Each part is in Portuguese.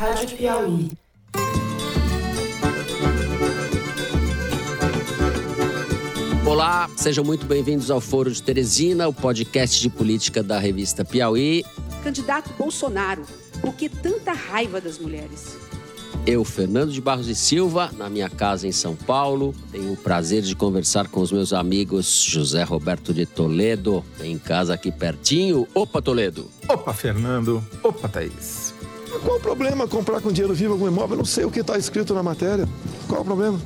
Rádio Piauí. Olá, sejam muito bem-vindos ao Foro de Teresina, o podcast de política da revista Piauí. Candidato Bolsonaro, por que tanta raiva das mulheres? Eu, Fernando de Barros e Silva, na minha casa em São Paulo. Tenho o prazer de conversar com os meus amigos José Roberto de Toledo, em casa aqui pertinho. Opa, Toledo! Opa, Fernando! Opa, Thaís! Qual o problema comprar com dinheiro vivo algum imóvel? Eu não sei o que está escrito na matéria. Qual o problema?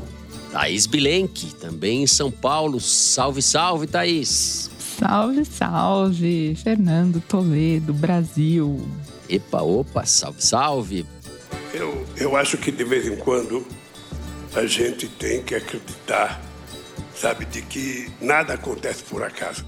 Thaís Bilenque, também em São Paulo. Salve, salve, Thaís! Salve, salve! Fernando Toledo, Brasil. Epa, opa, salve, salve! Eu, eu acho que de vez em quando a gente tem que acreditar, sabe, de que nada acontece por acaso.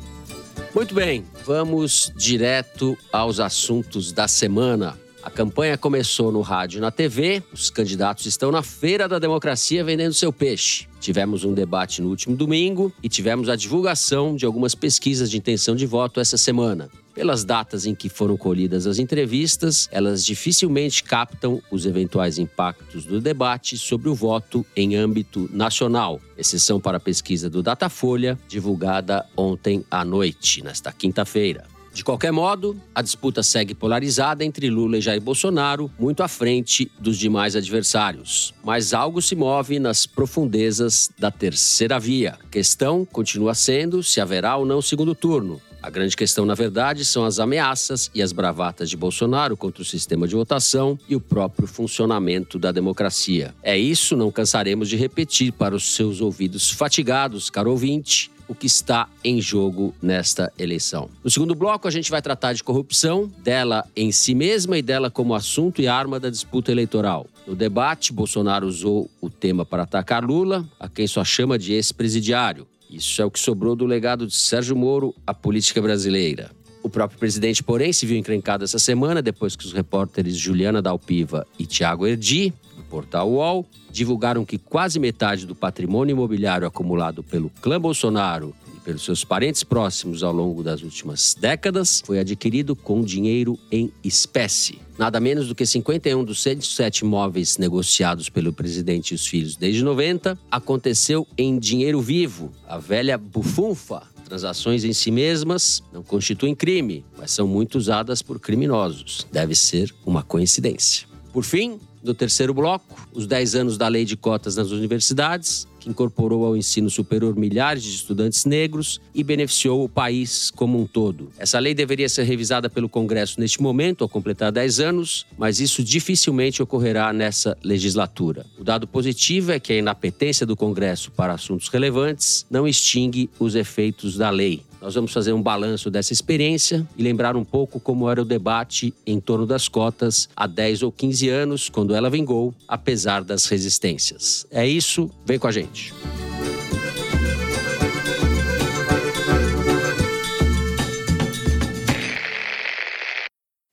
Muito bem, vamos direto aos assuntos da semana. A campanha começou no rádio e na TV. Os candidatos estão na Feira da Democracia vendendo seu peixe. Tivemos um debate no último domingo e tivemos a divulgação de algumas pesquisas de intenção de voto essa semana. Pelas datas em que foram colhidas as entrevistas, elas dificilmente captam os eventuais impactos do debate sobre o voto em âmbito nacional, exceção para a pesquisa do Datafolha, divulgada ontem à noite, nesta quinta-feira. De qualquer modo, a disputa segue polarizada entre Lula e Jair Bolsonaro, muito à frente dos demais adversários. Mas algo se move nas profundezas da terceira via. A questão continua sendo se haverá ou não segundo turno. A grande questão, na verdade, são as ameaças e as bravatas de Bolsonaro contra o sistema de votação e o próprio funcionamento da democracia. É isso, não cansaremos de repetir para os seus ouvidos fatigados, caro ouvinte, o que está em jogo nesta eleição. No segundo bloco, a gente vai tratar de corrupção, dela em si mesma e dela como assunto e arma da disputa eleitoral. No debate, Bolsonaro usou o tema para atacar Lula, a quem só chama de ex-presidiário. Isso é o que sobrou do legado de Sérgio Moro à política brasileira. O próprio presidente, porém, se viu encrencado essa semana depois que os repórteres Juliana Dalpiva e Tiago Erdi, portal UOL, divulgaram que quase metade do patrimônio imobiliário acumulado pelo clã Bolsonaro e pelos seus parentes próximos ao longo das últimas décadas foi adquirido com dinheiro em espécie. Nada menos do que 51 dos 107 imóveis negociados pelo presidente e os filhos desde 90 aconteceu em dinheiro vivo, a velha bufunfa. Transações em si mesmas não constituem crime, mas são muito usadas por criminosos. Deve ser uma coincidência. Por fim, no terceiro bloco, os 10 anos da lei de cotas nas universidades, que incorporou ao ensino superior milhares de estudantes negros e beneficiou o país como um todo. Essa lei deveria ser revisada pelo Congresso neste momento, ao completar 10 anos, mas isso dificilmente ocorrerá nessa legislatura. O dado positivo é que a inapetência do Congresso para assuntos relevantes não extingue os efeitos da lei. Nós vamos fazer um balanço dessa experiência e lembrar um pouco como era o debate em torno das cotas há 10 ou 15 anos, quando ela vingou, apesar das resistências. É isso, vem com a gente.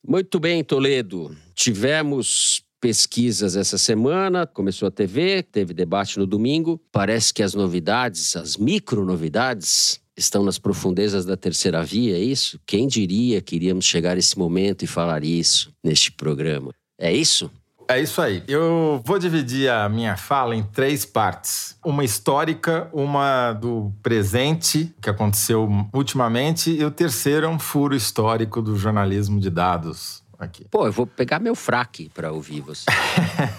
Muito bem, Toledo. Tivemos pesquisas essa semana, começou a TV, teve debate no domingo. Parece que as novidades, as micro novidades, estão nas profundezas da terceira via, é isso? Quem diria que iríamos chegar a esse momento e falar isso neste programa? É isso? É isso aí. Eu vou dividir a minha fala em três partes: uma histórica, uma do presente, que aconteceu ultimamente, e o terceiro é um furo histórico do jornalismo de dados. Aqui. Pô, eu vou pegar meu fraque para ouvir você.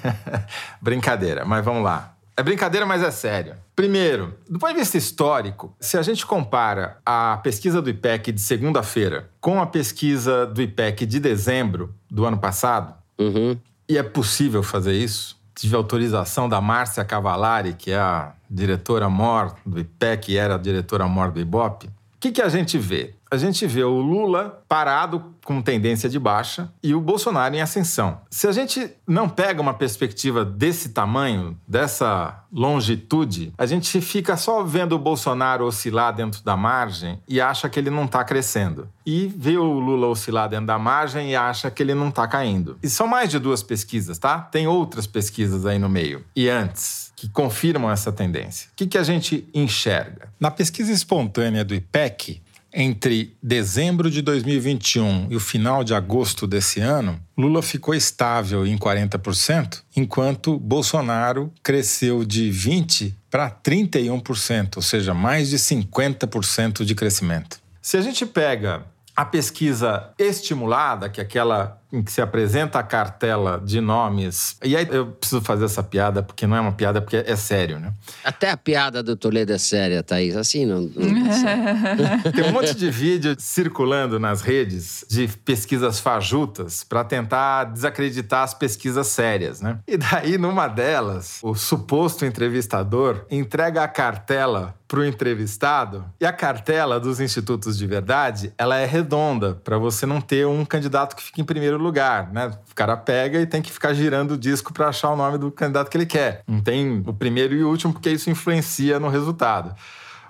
Brincadeira, mas vamos lá. É brincadeira, mas é sério. Primeiro, do ponto de vista histórico, se a gente compara a pesquisa do IPEC de segunda-feira com a pesquisa do IPEC de dezembro do ano passado, uhum. e é possível fazer isso, tive autorização da Márcia Cavalari, que é a diretora-mor do IPEC e era a diretora-mor do IBOP, o que, que a gente vê? A gente vê o Lula parado com tendência de baixa e o Bolsonaro em ascensão. Se a gente não pega uma perspectiva desse tamanho, dessa longitude, a gente fica só vendo o Bolsonaro oscilar dentro da margem e acha que ele não está crescendo. E vê o Lula oscilar dentro da margem e acha que ele não está caindo. E são mais de duas pesquisas, tá? Tem outras pesquisas aí no meio. E antes que confirmam essa tendência. O que, que a gente enxerga? Na pesquisa espontânea do IPEC, entre dezembro de 2021 e o final de agosto desse ano, Lula ficou estável em 40%, enquanto Bolsonaro cresceu de 20% para 31%, ou seja, mais de 50% de crescimento. Se a gente pega a pesquisa estimulada, que é aquela em que se apresenta a cartela de nomes. E aí eu preciso fazer essa piada, porque não é uma piada, porque é sério, né? Até a piada do Toledo é séria, Thaís. Assim não. não... Tem um monte de vídeo circulando nas redes de pesquisas fajutas para tentar desacreditar as pesquisas sérias, né? E daí, numa delas, o suposto entrevistador entrega a cartela para o entrevistado e a cartela dos institutos de verdade ela é redonda para você não ter um candidato que fique em primeiro lugar, né? O cara pega e tem que ficar girando o disco para achar o nome do candidato que ele quer. Não tem o primeiro e o último, porque isso influencia no resultado.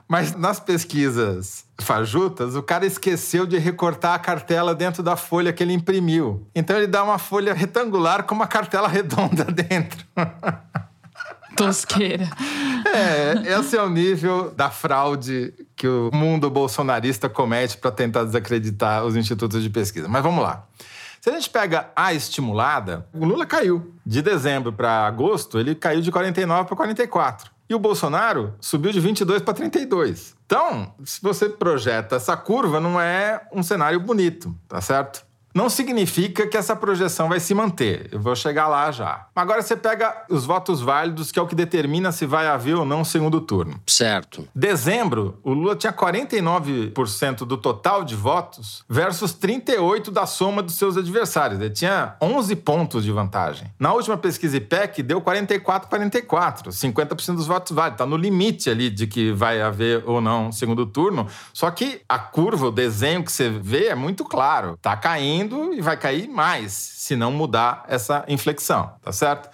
Mas nas pesquisas fajutas, o cara esqueceu de recortar a cartela dentro da folha que ele imprimiu. Então ele dá uma folha retangular com uma cartela redonda dentro. Tosqueira. É, esse é o nível da fraude que o mundo bolsonarista comete para tentar desacreditar os institutos de pesquisa. Mas vamos lá. Se a gente pega a estimulada, o Lula caiu. De dezembro para agosto, ele caiu de 49 para 44. E o Bolsonaro subiu de 22 para 32. Então, se você projeta essa curva, não é um cenário bonito, tá certo? Não significa que essa projeção vai se manter. Eu vou chegar lá já. Agora você pega os votos válidos, que é o que determina se vai haver ou não um segundo turno. Certo. Dezembro, o Lula tinha 49% do total de votos versus 38% da soma dos seus adversários. Ele tinha 11 pontos de vantagem. Na última pesquisa IPEC, deu 44-44, 50% dos votos válidos. Está no limite ali de que vai haver ou não segundo turno. Só que a curva, o desenho que você vê é muito claro. Está caindo caindo e vai cair mais se não mudar essa inflexão, tá certo?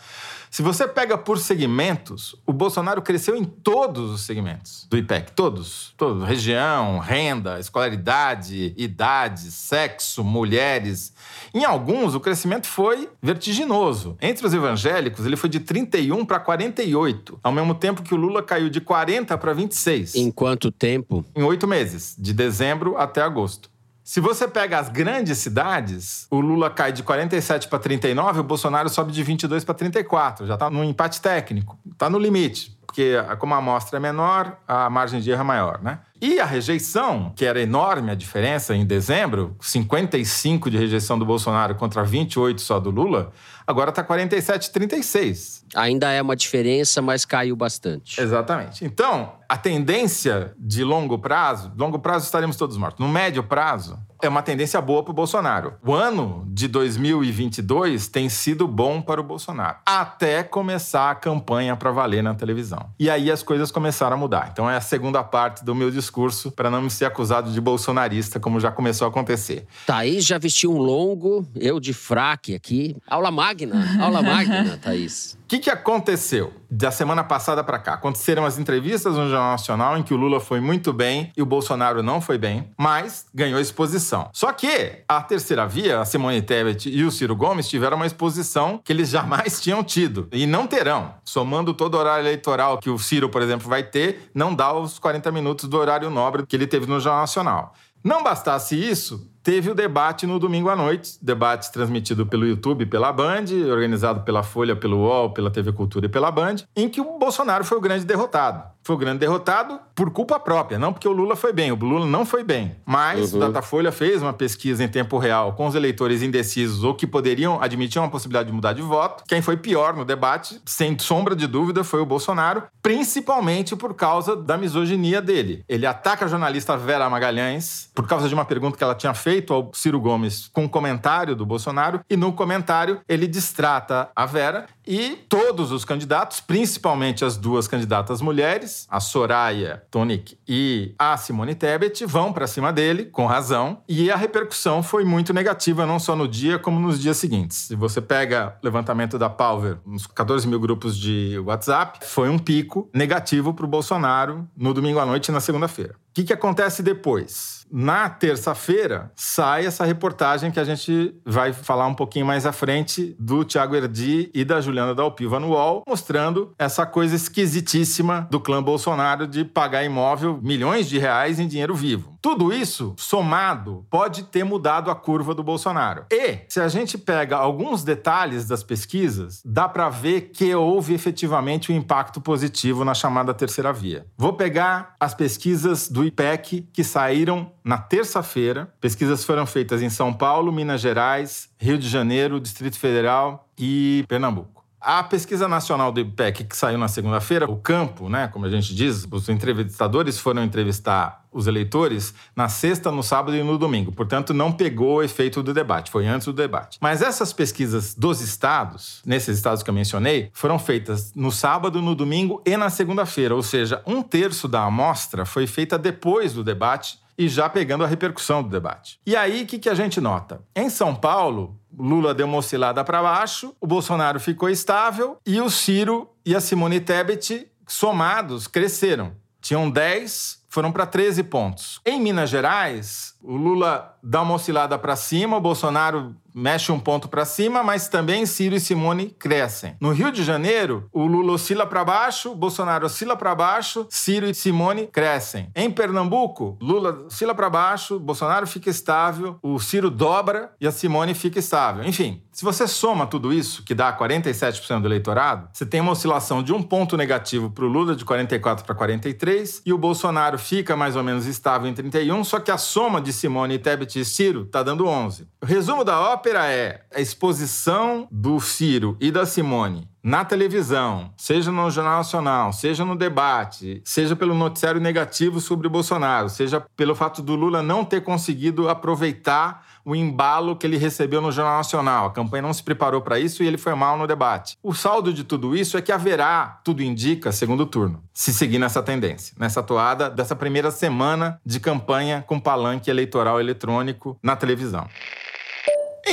Se você pega por segmentos, o Bolsonaro cresceu em todos os segmentos do IPEC, todos, todos, região, renda, escolaridade, idade, sexo, mulheres. Em alguns, o crescimento foi vertiginoso. Entre os evangélicos, ele foi de 31 para 48, ao mesmo tempo que o Lula caiu de 40 para 26. Em quanto tempo? Em oito meses, de dezembro até agosto. Se você pega as grandes cidades, o Lula cai de 47 para 39, o Bolsonaro sobe de 22 para 34. Já está no empate técnico, está no limite, porque como a amostra é menor, a margem de erro é maior, né? E a rejeição, que era enorme a diferença em dezembro, 55 de rejeição do Bolsonaro contra 28 só do Lula, agora está 47 36. Ainda é uma diferença, mas caiu bastante. Exatamente. Então, a tendência de longo prazo, longo prazo estaremos todos mortos. No médio prazo, é uma tendência boa para o Bolsonaro. O ano de 2022 tem sido bom para o Bolsonaro, até começar a campanha para valer na televisão. E aí as coisas começaram a mudar. Então é a segunda parte do meu discurso para não me ser acusado de bolsonarista, como já começou a acontecer. Thaís já vestiu um longo, eu de fraque aqui. Aula magna, aula magna, Thaís. O que, que aconteceu da semana passada para cá? Aconteceram as entrevistas no Jornal Nacional em que o Lula foi muito bem e o Bolsonaro não foi bem, mas ganhou exposição. Só que a terceira via, a Simone Tebet e o Ciro Gomes, tiveram uma exposição que eles jamais tinham tido e não terão. Somando todo o horário eleitoral que o Ciro, por exemplo, vai ter, não dá os 40 minutos do horário nobre que ele teve no Jornal Nacional. Não bastasse isso, teve o debate no domingo à noite, debate transmitido pelo YouTube, pela Band, organizado pela Folha, pelo UOL, pela TV Cultura e pela Band, em que o Bolsonaro foi o grande derrotado. Foi o grande derrotado por culpa própria, não porque o Lula foi bem. O Lula não foi bem. Mas uhum. o Datafolha fez uma pesquisa em tempo real com os eleitores indecisos ou que poderiam admitir uma possibilidade de mudar de voto. Quem foi pior no debate, sem sombra de dúvida, foi o Bolsonaro, principalmente por causa da misoginia dele. Ele ataca a jornalista Vera Magalhães por causa de uma pergunta que ela tinha feito ao Ciro Gomes com um comentário do Bolsonaro e no comentário ele distrata a Vera e todos os candidatos, principalmente as duas candidatas mulheres, a Soraya Tonic e a Simone Tebet, vão para cima dele, com razão, e a repercussão foi muito negativa, não só no dia, como nos dias seguintes. Se você pega o levantamento da Palver, uns 14 mil grupos de WhatsApp, foi um pico negativo para o Bolsonaro no domingo à noite e na segunda-feira. O que, que acontece depois? Na terça-feira, sai essa reportagem que a gente vai falar um pouquinho mais à frente do Tiago Erdi e da Juliana Dalpiva no UOL, mostrando essa coisa esquisitíssima do clã Bolsonaro de pagar imóvel milhões de reais em dinheiro vivo. Tudo isso, somado, pode ter mudado a curva do Bolsonaro. E, se a gente pega alguns detalhes das pesquisas, dá para ver que houve efetivamente um impacto positivo na chamada terceira via. Vou pegar as pesquisas do IPEC que saíram na terça-feira. Pesquisas foram feitas em São Paulo, Minas Gerais, Rio de Janeiro, Distrito Federal e Pernambuco. A pesquisa nacional do IPEC, que saiu na segunda-feira, o campo, né, como a gente diz, os entrevistadores foram entrevistar os eleitores na sexta, no sábado e no domingo. Portanto, não pegou o efeito do debate, foi antes do debate. Mas essas pesquisas dos estados, nesses estados que eu mencionei, foram feitas no sábado, no domingo e na segunda-feira. Ou seja, um terço da amostra foi feita depois do debate e já pegando a repercussão do debate. E aí, o que, que a gente nota? Em São Paulo, Lula deu uma oscilada para baixo, o Bolsonaro ficou estável e o Ciro e a Simone Tebet, somados, cresceram. Tinham 10, foram para 13 pontos. Em Minas Gerais, o Lula dá uma oscilada para cima, o Bolsonaro mexe um ponto para cima, mas também Ciro e Simone crescem. No Rio de Janeiro, o Lula oscila para baixo, Bolsonaro oscila para baixo, Ciro e Simone crescem. Em Pernambuco, Lula oscila para baixo, Bolsonaro fica estável, o Ciro dobra e a Simone fica estável. Enfim, se você soma tudo isso, que dá 47% do eleitorado, você tem uma oscilação de um ponto negativo para o Lula de 44 para 43 e o Bolsonaro fica mais ou menos estável em 31, só que a soma de Simone, Tebet e Ciro está dando 11. O resumo da ópera é a exposição do Ciro e da Simone na televisão, seja no Jornal Nacional, seja no debate, seja pelo noticiário negativo sobre Bolsonaro, seja pelo fato do Lula não ter conseguido aproveitar o embalo que ele recebeu no Jornal Nacional. A campanha não se preparou para isso e ele foi mal no debate. O saldo de tudo isso é que haverá, tudo indica, segundo turno, se seguir nessa tendência, nessa toada dessa primeira semana de campanha com palanque eleitoral eletrônico na televisão.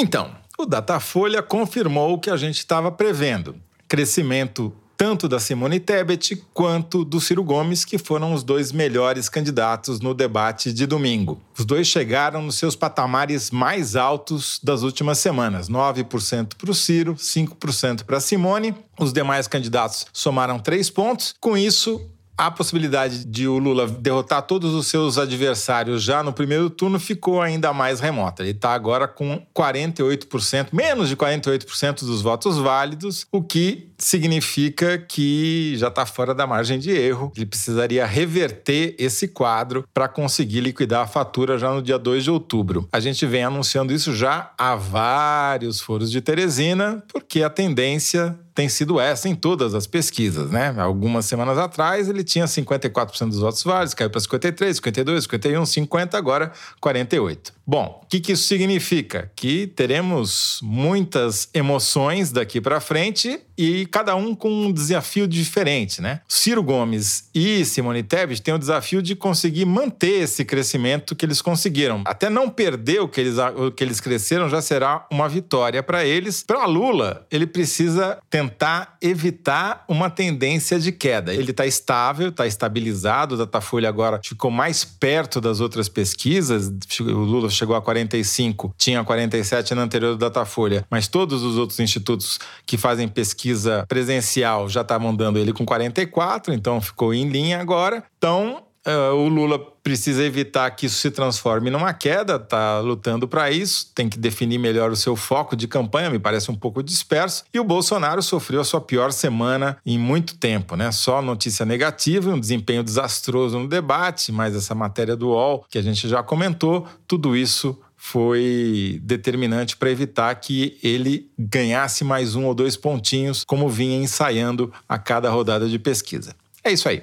Então, o Datafolha confirmou o que a gente estava prevendo crescimento tanto da Simone Tebet quanto do Ciro Gomes, que foram os dois melhores candidatos no debate de domingo. Os dois chegaram nos seus patamares mais altos das últimas semanas: 9% para o Ciro, 5% para a Simone. Os demais candidatos somaram três pontos. Com isso, a possibilidade de o Lula derrotar todos os seus adversários já no primeiro turno ficou ainda mais remota. Ele está agora com 48%, menos de 48% dos votos válidos, o que significa que já está fora da margem de erro. Ele precisaria reverter esse quadro para conseguir liquidar a fatura já no dia 2 de outubro. A gente vem anunciando isso já há vários foros de Teresina, porque a tendência tem sido essa em todas as pesquisas, né? Algumas semanas atrás ele tinha 54% dos votos válidos, caiu para 53, 52, 51, 50, agora 48. Bom, o que, que isso significa? Que teremos muitas emoções daqui para frente e cada um com um desafio diferente, né? Ciro Gomes e Simone Tebet têm o desafio de conseguir manter esse crescimento que eles conseguiram. Até não perder o que eles, o que eles cresceram já será uma vitória para eles. Para Lula, ele precisa tentar evitar uma tendência de queda. Ele está estável, está estabilizado, o Datafolha agora ficou mais perto das outras pesquisas. O Lula chegou a 45, tinha 47 na anterior do Datafolha, mas todos os outros institutos que fazem pesquisa presencial já estavam dando ele com 44, então ficou em linha agora. Então, uh, o Lula precisa evitar que isso se transforme numa queda, está lutando para isso, tem que definir melhor o seu foco de campanha, me parece um pouco disperso. E o Bolsonaro sofreu a sua pior semana em muito tempo, né? Só notícia negativa, um desempenho desastroso no debate, mas essa matéria do UOL que a gente já comentou, tudo isso foi determinante para evitar que ele ganhasse mais um ou dois pontinhos, como vinha ensaiando a cada rodada de pesquisa. É isso aí.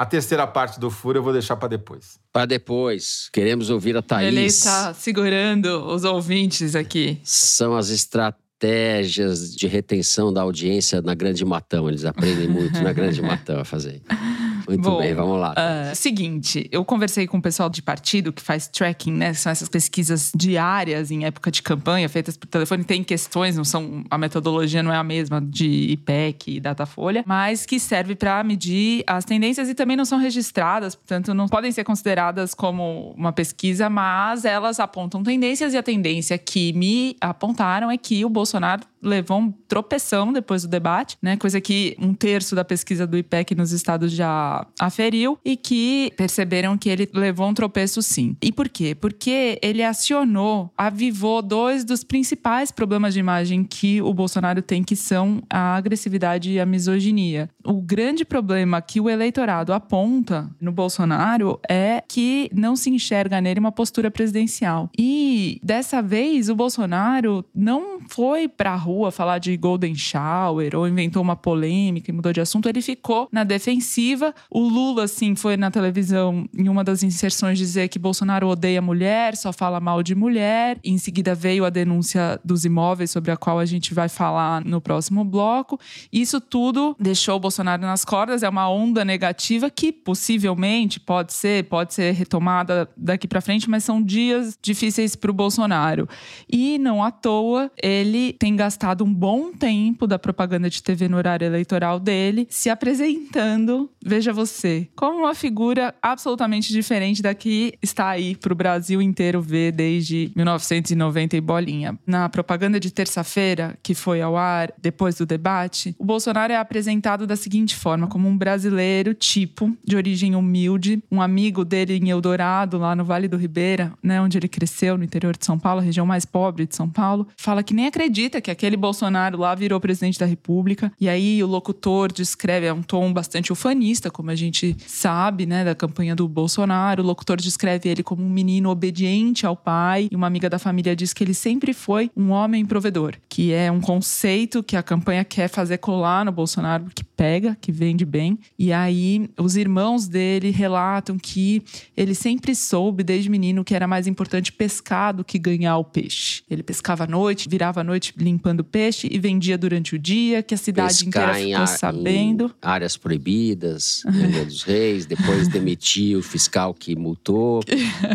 A terceira parte do furo eu vou deixar para depois. Para depois. Queremos ouvir a Thaís. Ele está segurando os ouvintes aqui. São as estratégias de retenção da audiência na Grande Matão. Eles aprendem muito na Grande Matão a fazer. Muito Bom, bem, vamos lá. Uh, seguinte, eu conversei com o pessoal de partido que faz tracking, né? São essas pesquisas diárias em época de campanha, feitas por telefone. Tem questões, não são. A metodologia não é a mesma de IPEC e Datafolha, mas que serve para medir as tendências e também não são registradas, portanto, não podem ser consideradas como uma pesquisa, mas elas apontam tendências e a tendência que me apontaram é que o Bolsonaro levou um tropeção depois do debate, né? Coisa que um terço da pesquisa do IPEC nos estados já aferiu e que perceberam que ele levou um tropeço sim. E por quê? Porque ele acionou, avivou dois dos principais problemas de imagem que o Bolsonaro tem, que são a agressividade e a misoginia. O grande problema que o eleitorado aponta no Bolsonaro é que não se enxerga nele uma postura presidencial. E dessa vez o Bolsonaro não foi pra rua falar de Golden Shower ou inventou uma polêmica e mudou de assunto, ele ficou na defensiva. O Lula, assim, foi na televisão em uma das inserções dizer que Bolsonaro odeia mulher, só fala mal de mulher. Em seguida veio a denúncia dos imóveis, sobre a qual a gente vai falar no próximo bloco. Isso tudo deixou o Bolsonaro nas cordas, é uma onda negativa que possivelmente pode ser, pode ser retomada daqui para frente, mas são dias difíceis para o Bolsonaro. E não à toa, ele tem gastado um bom tempo da propaganda de TV no horário eleitoral dele se apresentando, veja você, como uma figura absolutamente diferente da que está aí para o Brasil inteiro ver desde 1990 e bolinha. Na propaganda de terça-feira, que foi ao ar depois do debate, o Bolsonaro é apresentado da seguinte forma: como um brasileiro tipo, de origem humilde, um amigo dele em Eldorado, lá no Vale do Ribeira, né, onde ele cresceu, no interior de São Paulo, região mais pobre de São Paulo, fala que nem acredita que aquele Bolsonaro lá virou presidente da República. E aí o locutor descreve, é um tom bastante ufanista, como a gente sabe, né, da campanha do Bolsonaro. O locutor descreve ele como um menino obediente ao pai, e uma amiga da família diz que ele sempre foi um homem provedor, que é um conceito que a campanha quer fazer colar no Bolsonaro, que pega, que vende bem. E aí os irmãos dele relatam que ele sempre soube desde menino que era mais importante pescar do que ganhar o peixe. Ele pescava à noite, virava à noite limpando peixe e vendia durante o dia, que a cidade Pescar inteira em ficou a- sabendo. em áreas proibidas, Ilha dos Reis, depois demitiu o fiscal que multou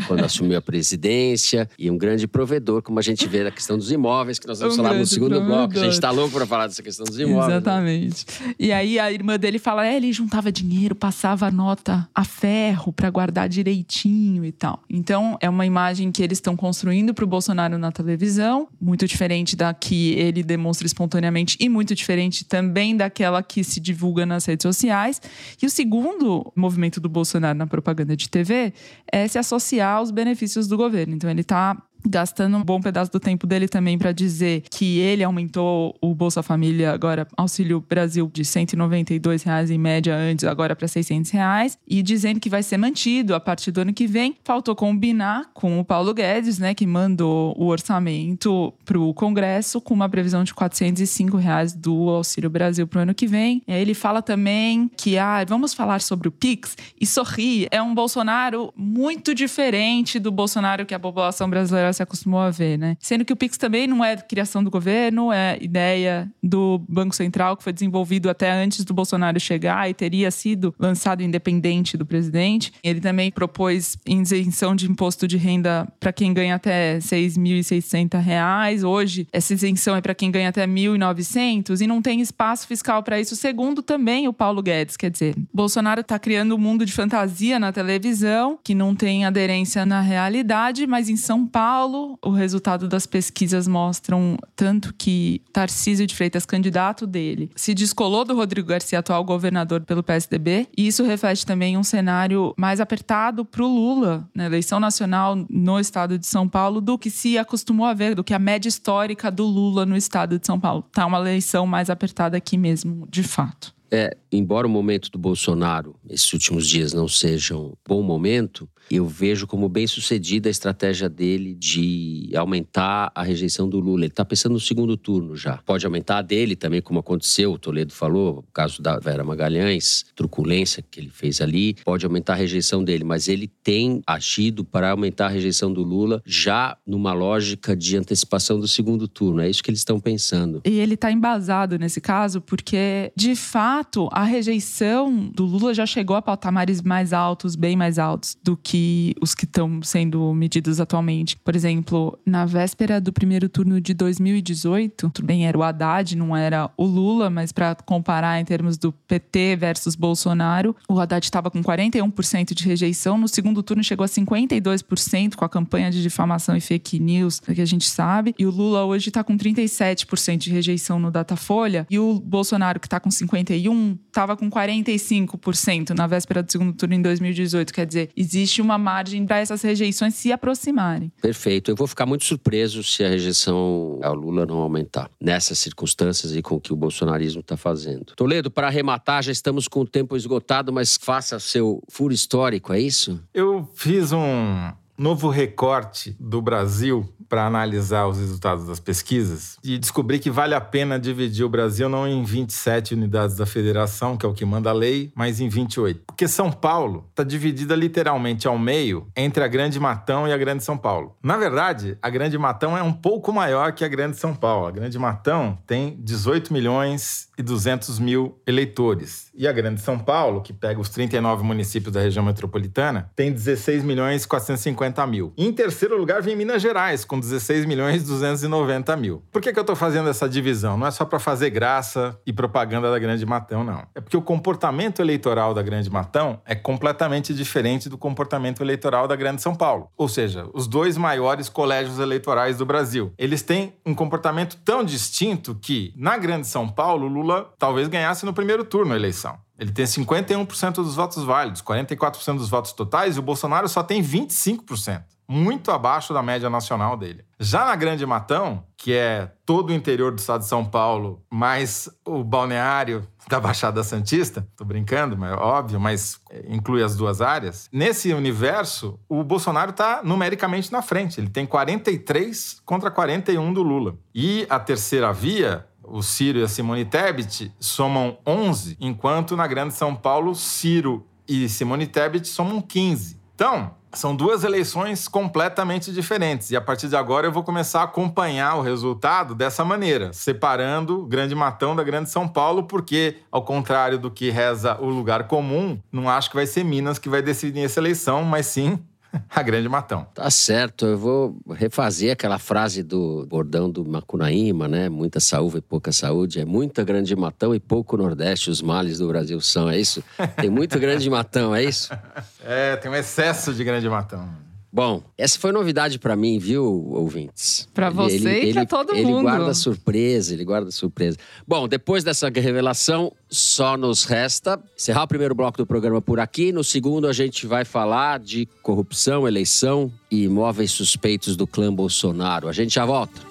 quando assumiu a presidência e um grande provedor, como a gente vê na questão dos imóveis, que nós vamos Um falar no segundo bloco. A gente provedor. está louco para falar dessa questão dos imóveis. né? Exatamente. E aí a irmã dele fala: é, ele juntava dinheiro, passava a nota a ferro pra guardar direitinho e tal. Então é uma imagem que eles estão construindo pro Bolsonaro na televisão, muito diferente da que ele demonstra espontaneamente e muito diferente também daquela que se divulga nas redes sociais. E o segundo movimento do Bolsonaro na propaganda de TV é se associar aos benefícios do governo. Então ele tá gastando um bom pedaço do tempo dele também para dizer que ele aumentou o Bolsa Família agora Auxílio Brasil de 192 reais em média antes agora para 600 reais e dizendo que vai ser mantido a partir do ano que vem. Faltou combinar com o Paulo Guedes, né, que mandou o orçamento para o Congresso com uma previsão de 405 reais do Auxílio Brasil para o ano que vem. E aí ele fala também que ah, vamos falar sobre o Pix e sorri. É um Bolsonaro muito diferente do Bolsonaro que a população brasileira se acostumou a ver, né? Sendo que o Pix também não é criação do governo, é ideia do Banco Central que foi desenvolvido até antes do Bolsonaro chegar e teria sido lançado independente do presidente. Ele também propôs isenção de imposto de renda para quem ganha até 6.600 reais. Hoje, essa isenção é para quem ganha até R$ 1.900 e não tem espaço fiscal para isso, segundo também o Paulo Guedes. Quer dizer, Bolsonaro está criando um mundo de fantasia na televisão que não tem aderência na realidade, mas em São Paulo, o resultado das pesquisas mostram tanto que Tarcísio de Freitas, candidato dele, se descolou do Rodrigo Garcia, atual governador pelo PSDB, e isso reflete também um cenário mais apertado para o Lula na eleição nacional no estado de São Paulo do que se acostumou a ver, do que a média histórica do Lula no estado de São Paulo. Tá uma eleição mais apertada aqui mesmo, de fato. É, embora o momento do Bolsonaro, esses últimos dias, não sejam um bom momento, eu vejo como bem sucedida a estratégia dele de aumentar a rejeição do Lula. Ele está pensando no segundo turno já. Pode aumentar a dele também, como aconteceu, o Toledo falou, o caso da Vera Magalhães, truculência que ele fez ali, pode aumentar a rejeição dele, mas ele tem agido para aumentar a rejeição do Lula já numa lógica de antecipação do segundo turno. É isso que eles estão pensando. E ele está embasado nesse caso porque, de fato, a rejeição do Lula já chegou a patamares mais altos, bem mais altos do que que os que estão sendo medidos atualmente. Por exemplo, na véspera do primeiro turno de 2018, tudo bem, era o Haddad, não era o Lula, mas para comparar em termos do PT versus Bolsonaro, o Haddad estava com 41% de rejeição. No segundo turno chegou a 52% com a campanha de difamação e fake news, que a gente sabe. E o Lula hoje está com 37% de rejeição no Datafolha. E o Bolsonaro, que está com 51%, estava com 45% na véspera do segundo turno em 2018. Quer dizer, existe uma margem para essas rejeições se aproximarem. Perfeito. Eu vou ficar muito surpreso se a rejeição ao Lula não aumentar nessas circunstâncias e com o que o bolsonarismo está fazendo. Toledo, para arrematar, já estamos com o tempo esgotado, mas faça seu furo histórico, é isso? Eu fiz um novo recorte do Brasil para analisar os resultados das pesquisas e descobri que vale a pena dividir o Brasil não em 27 unidades da federação, que é o que manda a lei, mas em 28. Porque São Paulo está dividida literalmente ao meio entre a Grande Matão e a Grande São Paulo. Na verdade, a Grande Matão é um pouco maior que a Grande São Paulo. A Grande Matão tem 18 milhões e 200 mil eleitores. E a Grande São Paulo, que pega os 39 municípios da região metropolitana, tem 16 milhões e 450 mil. E em terceiro lugar vem Minas Gerais, com 16 milhões e 290 mil. Por que, que eu estou fazendo essa divisão? Não é só para fazer graça e propaganda da Grande Matão, não. É porque o comportamento eleitoral da Grande Matão é completamente diferente do comportamento eleitoral da Grande São Paulo. Ou seja, os dois maiores colégios eleitorais do Brasil. Eles têm um comportamento tão distinto que, na Grande São Paulo, Lula talvez ganhasse no primeiro turno a eleição. Ele tem 51% dos votos válidos, 44% dos votos totais, e o Bolsonaro só tem 25%, muito abaixo da média nacional dele. Já na Grande Matão, que é todo o interior do estado de São Paulo, mais o balneário da Baixada Santista, tô brincando, mas é óbvio, mas inclui as duas áreas. Nesse universo, o Bolsonaro está numericamente na frente. Ele tem 43 contra 41 do Lula. E a terceira via o Ciro e a Simone Tebet somam 11, enquanto na Grande São Paulo, Ciro e Simone Tebet somam 15. Então, são duas eleições completamente diferentes. E a partir de agora eu vou começar a acompanhar o resultado dessa maneira, separando o Grande Matão da Grande São Paulo, porque, ao contrário do que reza o lugar comum, não acho que vai ser Minas que vai decidir essa eleição, mas sim a grande Matão. Tá certo, eu vou refazer aquela frase do bordão do Macunaíma, né? Muita saúde e pouca saúde. É muita grande Matão e pouco Nordeste, os males do Brasil são, é isso? Tem muito grande Matão, é isso? É, tem um excesso de grande Matão. Bom, essa foi novidade para mim, viu, ouvintes? Para você ele, e para todo ele mundo. Ele guarda surpresa, ele guarda surpresa. Bom, depois dessa revelação, só nos resta encerrar o primeiro bloco do programa por aqui. No segundo, a gente vai falar de corrupção, eleição e imóveis suspeitos do clã Bolsonaro. A gente já volta.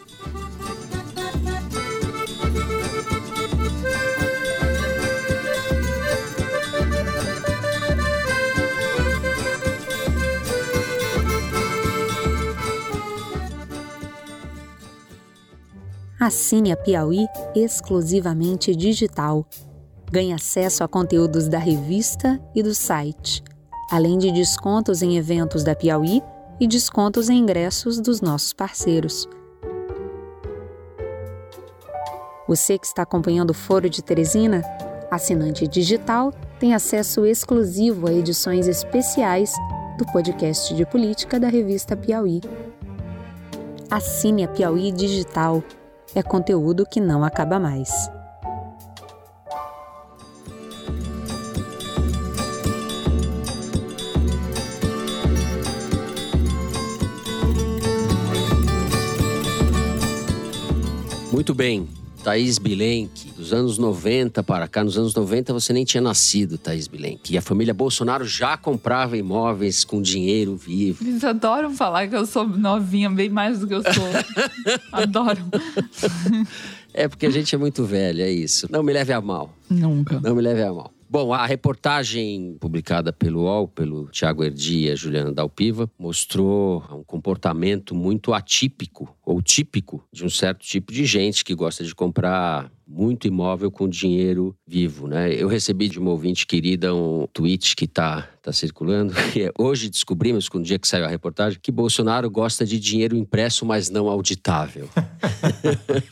Assine a Piauí exclusivamente digital. Ganhe acesso a conteúdos da revista e do site, além de descontos em eventos da Piauí e descontos em ingressos dos nossos parceiros. Você que está acompanhando o Foro de Teresina, assinante digital, tem acesso exclusivo a edições especiais do podcast de política da revista Piauí. Assine a Piauí Digital é conteúdo que não acaba mais. Muito bem. Thaís Bilenque, dos anos 90 para cá, nos anos 90 você nem tinha nascido, Thaís Bilenque. E a família Bolsonaro já comprava imóveis com dinheiro vivo. Eles adoram falar que eu sou novinha, bem mais do que eu sou. adoram. É porque a gente é muito velho, é isso. Não me leve a mal. Nunca. Não me leve a mal. Bom, a reportagem publicada pelo UOL, pelo Tiago Erdi e a Juliana Dalpiva, mostrou um comportamento muito atípico ou típico de um certo tipo de gente que gosta de comprar muito imóvel com dinheiro vivo, né? Eu recebi de uma ouvinte querida um tweet que está tá circulando. E hoje descobrimos, com o dia que saiu a reportagem, que Bolsonaro gosta de dinheiro impresso, mas não auditável.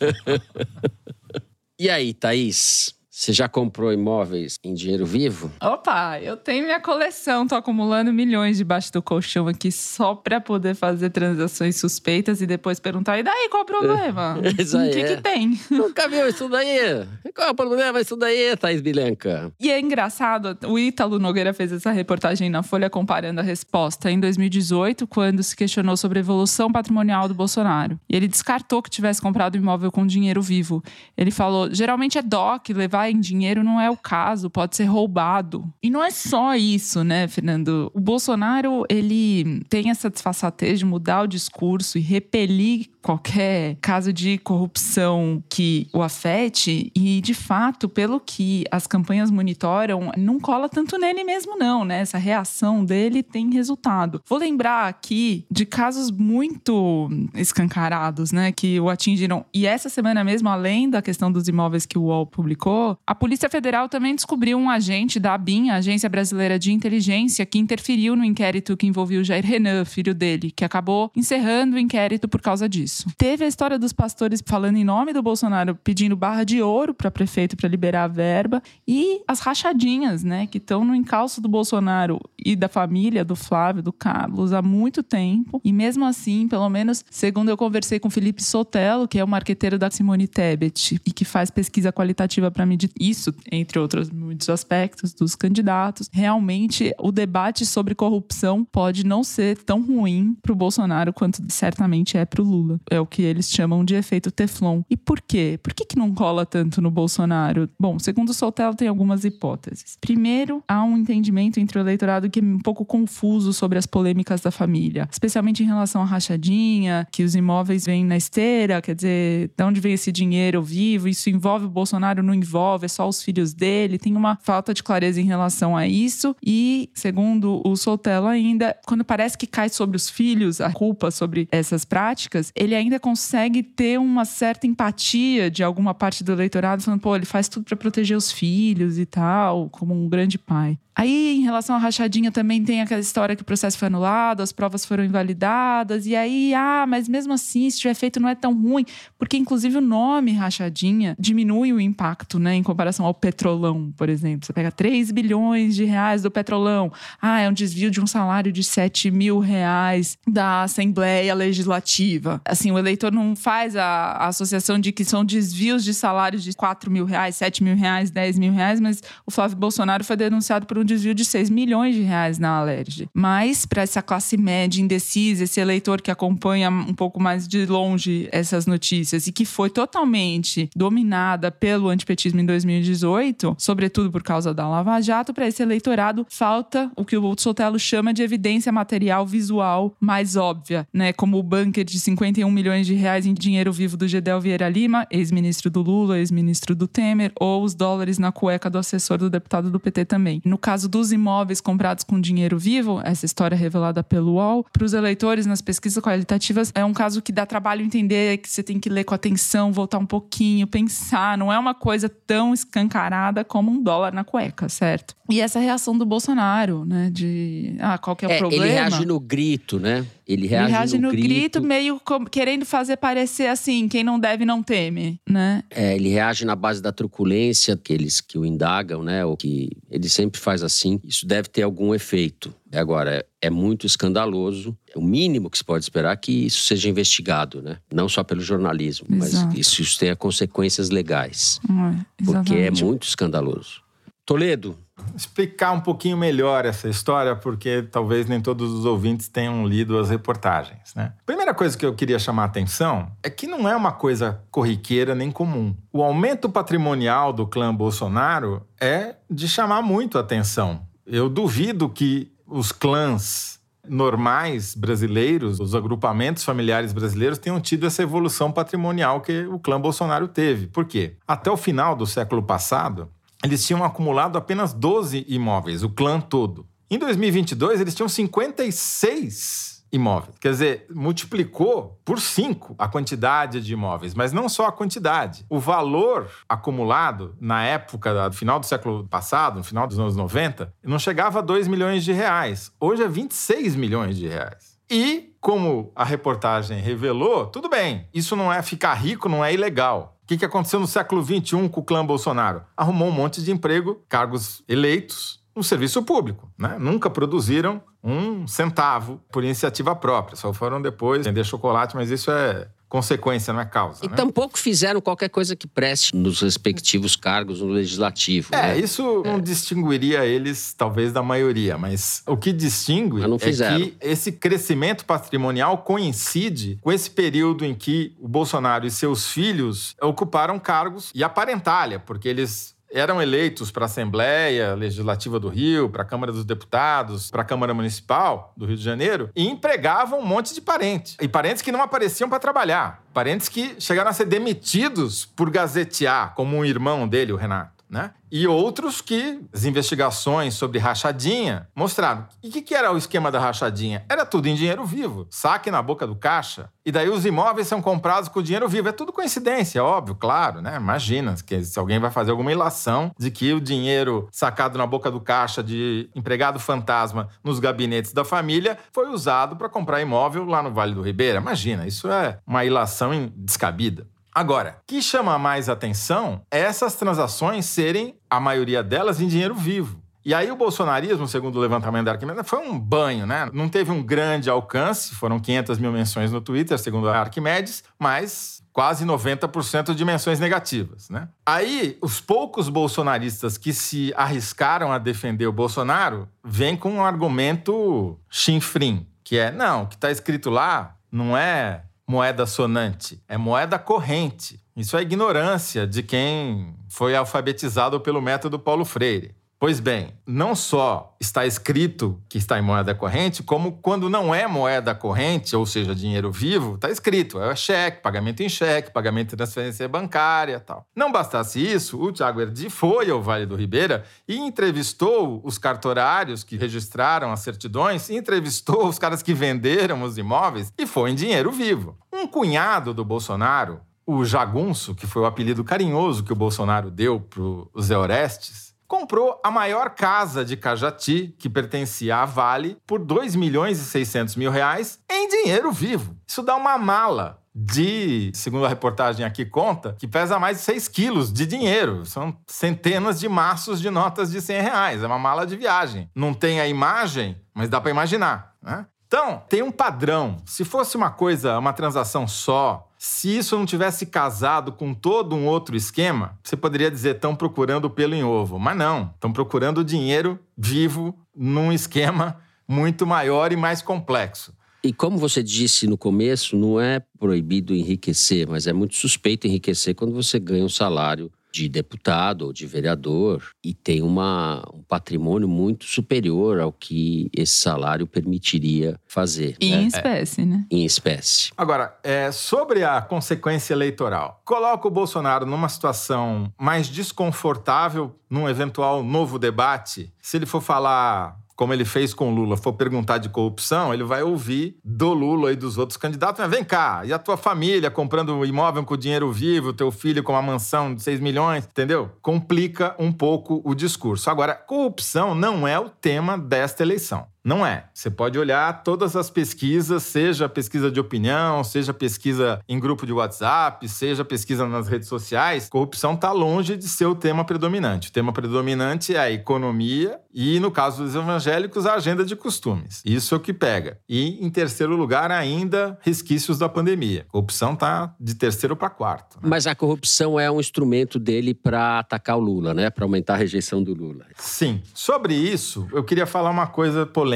e aí, Thaís? Você já comprou imóveis em dinheiro vivo? Opa, eu tenho minha coleção, tô acumulando milhões debaixo do colchão aqui só pra poder fazer transações suspeitas e depois perguntar: e daí qual o problema? Isso aí o que, é. que tem? Nunca viu isso daí? Qual é o problema isso daí, Thaís Bilenca? E é engraçado, o Ítalo Nogueira fez essa reportagem na Folha comparando a resposta em 2018, quando se questionou sobre a evolução patrimonial do Bolsonaro. E ele descartou que tivesse comprado imóvel com dinheiro vivo. Ele falou: geralmente é DOC, levar em dinheiro não é o caso, pode ser roubado. E não é só isso, né, Fernando? O Bolsonaro, ele tem essa desfaçatez de mudar o discurso e repelir qualquer caso de corrupção que o afete e de fato, pelo que as campanhas monitoram, não cola tanto nele mesmo não, né? Essa reação dele tem resultado. Vou lembrar aqui de casos muito escancarados, né, que o atingiram. E essa semana mesmo, além da questão dos imóveis que o UOL publicou, a Polícia Federal também descobriu um agente da ABIN, a Agência Brasileira de Inteligência, que interferiu no inquérito que envolvia o Jair Renan, filho dele, que acabou encerrando o inquérito por causa disso. Teve a história dos pastores falando em nome do Bolsonaro, pedindo barra de ouro para prefeito para liberar a verba e as rachadinhas, né, que estão no encalço do Bolsonaro e da família do Flávio, do Carlos há muito tempo. E mesmo assim, pelo menos segundo eu conversei com Felipe Sotelo, que é o marqueteiro da Simone Tebet e que faz pesquisa qualitativa para medir isso, entre outros muitos aspectos dos candidatos. Realmente, o debate sobre corrupção pode não ser tão ruim para o Bolsonaro quanto certamente é para o Lula. É o que eles chamam de efeito Teflon. E por quê? Por que, que não cola tanto no Bolsonaro? Bom, segundo o Sotelo, tem algumas hipóteses. Primeiro, há um entendimento entre o eleitorado que é um pouco confuso sobre as polêmicas da família, especialmente em relação à rachadinha, que os imóveis vêm na esteira, quer dizer, de onde vem esse dinheiro vivo? Isso envolve o Bolsonaro, não envolve, é só os filhos dele. Tem uma falta de clareza em relação a isso. E, segundo o Sotelo ainda, quando parece que cai sobre os filhos a culpa sobre essas práticas, ele ainda consegue ter uma certa empatia de alguma parte do eleitorado, falando, pô, ele faz tudo para proteger os filhos e tal, como um grande pai. Aí, em relação à rachadinha, também tem aquela história que o processo foi anulado, as provas foram invalidadas, e aí, ah, mas mesmo assim, se tiver feito, não é tão ruim, porque inclusive o nome rachadinha diminui o impacto, né, em comparação ao petrolão, por exemplo. Você pega 3 bilhões de reais do petrolão, ah, é um desvio de um salário de 7 mil reais da Assembleia Legislativa. Assim, o eleitor não faz a, a associação de que são desvios de salários de 4 mil reais, 7 mil reais, 10 mil reais, mas o Flávio Bolsonaro foi denunciado por um desvio de 6 milhões de reais na Alerj. Mas, para essa classe média indecisa, esse eleitor que acompanha um pouco mais de longe essas notícias e que foi totalmente dominada pelo antipetismo em 2018, sobretudo por causa da Lava Jato, para esse eleitorado falta o que o Sotelo chama de evidência material visual mais óbvia, né? Como o bunker de 51 milhões de reais em dinheiro vivo do Gedel Vieira Lima, ex-ministro do Lula, ex-ministro do Temer, ou os dólares na cueca do assessor do deputado do PT também. No caso dos imóveis comprados com dinheiro vivo, essa história revelada pelo UOL, para os eleitores nas pesquisas qualitativas, é um caso que dá trabalho entender, que você tem que ler com atenção, voltar um pouquinho, pensar. Não é uma coisa tão escancarada como um dólar na cueca, certo? E essa reação do Bolsonaro, né? De ah, qual que é o É, problema? ele reage no grito, né? Ele reage, Ele reage no, no, grito, meio como querendo fazer parecer assim, quem não deve não teme, né? É, ele reage na base da truculência, aqueles que o indagam, né? Ou que ele sempre faz assim. Isso deve ter algum efeito. Agora, é muito escandaloso. É o mínimo que se pode esperar que isso seja investigado, né? Não só pelo jornalismo, Exato. mas isso, isso tenha consequências legais. É, Porque é muito escandaloso. Toledo, explicar um pouquinho melhor essa história, porque talvez nem todos os ouvintes tenham lido as reportagens. Né? Primeira coisa que eu queria chamar a atenção é que não é uma coisa corriqueira nem comum. O aumento patrimonial do clã Bolsonaro é de chamar muito atenção. Eu duvido que os clãs normais brasileiros, os agrupamentos familiares brasileiros tenham tido essa evolução patrimonial que o clã Bolsonaro teve. Por quê? Até o final do século passado, eles tinham acumulado apenas 12 imóveis, o clã todo. Em 2022, eles tinham 56 imóveis. Quer dizer, multiplicou por 5 a quantidade de imóveis, mas não só a quantidade. O valor acumulado na época do final do século passado, no final dos anos 90, não chegava a 2 milhões de reais. Hoje é 26 milhões de reais. E, como a reportagem revelou, tudo bem, isso não é ficar rico, não é ilegal. O que, que aconteceu no século XXI com o clã Bolsonaro? Arrumou um monte de emprego, cargos eleitos no serviço público. Né? Nunca produziram um centavo por iniciativa própria, só foram depois vender chocolate, mas isso é consequência, não é causa. E né? tampouco fizeram qualquer coisa que preste nos respectivos cargos no legislativo. É, né? isso não distinguiria eles, talvez, da maioria, mas o que distingue é que esse crescimento patrimonial coincide com esse período em que o Bolsonaro e seus filhos ocuparam cargos e a parentalha, porque eles eram eleitos para a Assembleia Legislativa do Rio, para a Câmara dos Deputados, para a Câmara Municipal do Rio de Janeiro e empregavam um monte de parentes. E parentes que não apareciam para trabalhar. Parentes que chegaram a ser demitidos por gazetear, como um irmão dele, o Renato. Né? E outros que as investigações sobre rachadinha mostraram. E o que, que era o esquema da rachadinha? Era tudo em dinheiro vivo, saque na boca do caixa. E daí os imóveis são comprados com dinheiro vivo. É tudo coincidência, óbvio, claro, né? Imagina que se alguém vai fazer alguma ilação de que o dinheiro sacado na boca do caixa de empregado fantasma nos gabinetes da família foi usado para comprar imóvel lá no Vale do Ribeira. Imagina, isso é uma ilação descabida. Agora, o que chama mais atenção é essas transações serem, a maioria delas, em dinheiro vivo. E aí o bolsonarismo, segundo o levantamento da Arquimedes, foi um banho, né? Não teve um grande alcance, foram 500 mil menções no Twitter, segundo a Arquimedes, mas quase 90% de menções negativas, né? Aí, os poucos bolsonaristas que se arriscaram a defender o Bolsonaro vêm com um argumento chinfrim, que é, não, o que está escrito lá não é moeda sonante, é moeda corrente. Isso é ignorância de quem foi alfabetizado pelo método Paulo Freire. Pois bem, não só está escrito que está em moeda corrente, como quando não é moeda corrente, ou seja, dinheiro vivo, está escrito, é cheque, pagamento em cheque, pagamento em transferência bancária tal. Não bastasse isso, o Tiago Erdi foi ao Vale do Ribeira e entrevistou os cartorários que registraram as certidões, entrevistou os caras que venderam os imóveis e foi em dinheiro vivo. Um cunhado do Bolsonaro, o Jagunço, que foi o apelido carinhoso que o Bolsonaro deu para o Zé Orestes, comprou a maior casa de Cajati, que pertencia à Vale, por 2 milhões e 600 mil reais em dinheiro vivo. Isso dá uma mala de, segundo a reportagem aqui conta, que pesa mais de 6 quilos de dinheiro. São centenas de maços de notas de 100 reais. É uma mala de viagem. Não tem a imagem, mas dá para imaginar, né? Então, tem um padrão. Se fosse uma coisa, uma transação só, se isso não tivesse casado com todo um outro esquema, você poderia dizer estão procurando pelo em ovo. Mas não, estão procurando dinheiro vivo num esquema muito maior e mais complexo. E como você disse no começo, não é proibido enriquecer, mas é muito suspeito enriquecer quando você ganha um salário de deputado ou de vereador e tem uma, um patrimônio muito superior ao que esse salário permitiria fazer. E né? em espécie, né? Em espécie. Agora, é, sobre a consequência eleitoral, coloca o Bolsonaro numa situação mais desconfortável num eventual novo debate. Se ele for falar como ele fez com o Lula, for perguntar de corrupção, ele vai ouvir do Lula e dos outros candidatos, mas vem cá, e a tua família comprando imóvel com dinheiro vivo, teu filho com uma mansão de 6 milhões, entendeu? Complica um pouco o discurso. Agora, corrupção não é o tema desta eleição. Não é. Você pode olhar todas as pesquisas, seja pesquisa de opinião, seja pesquisa em grupo de WhatsApp, seja pesquisa nas redes sociais. Corrupção está longe de ser o tema predominante. O tema predominante é a economia e, no caso dos evangélicos, a agenda de costumes. Isso é o que pega. E, em terceiro lugar, ainda resquícios da pandemia. Corrupção está de terceiro para quarto. né? Mas a corrupção é um instrumento dele para atacar o Lula, né? Para aumentar a rejeição do Lula. Sim. Sobre isso, eu queria falar uma coisa polêmica.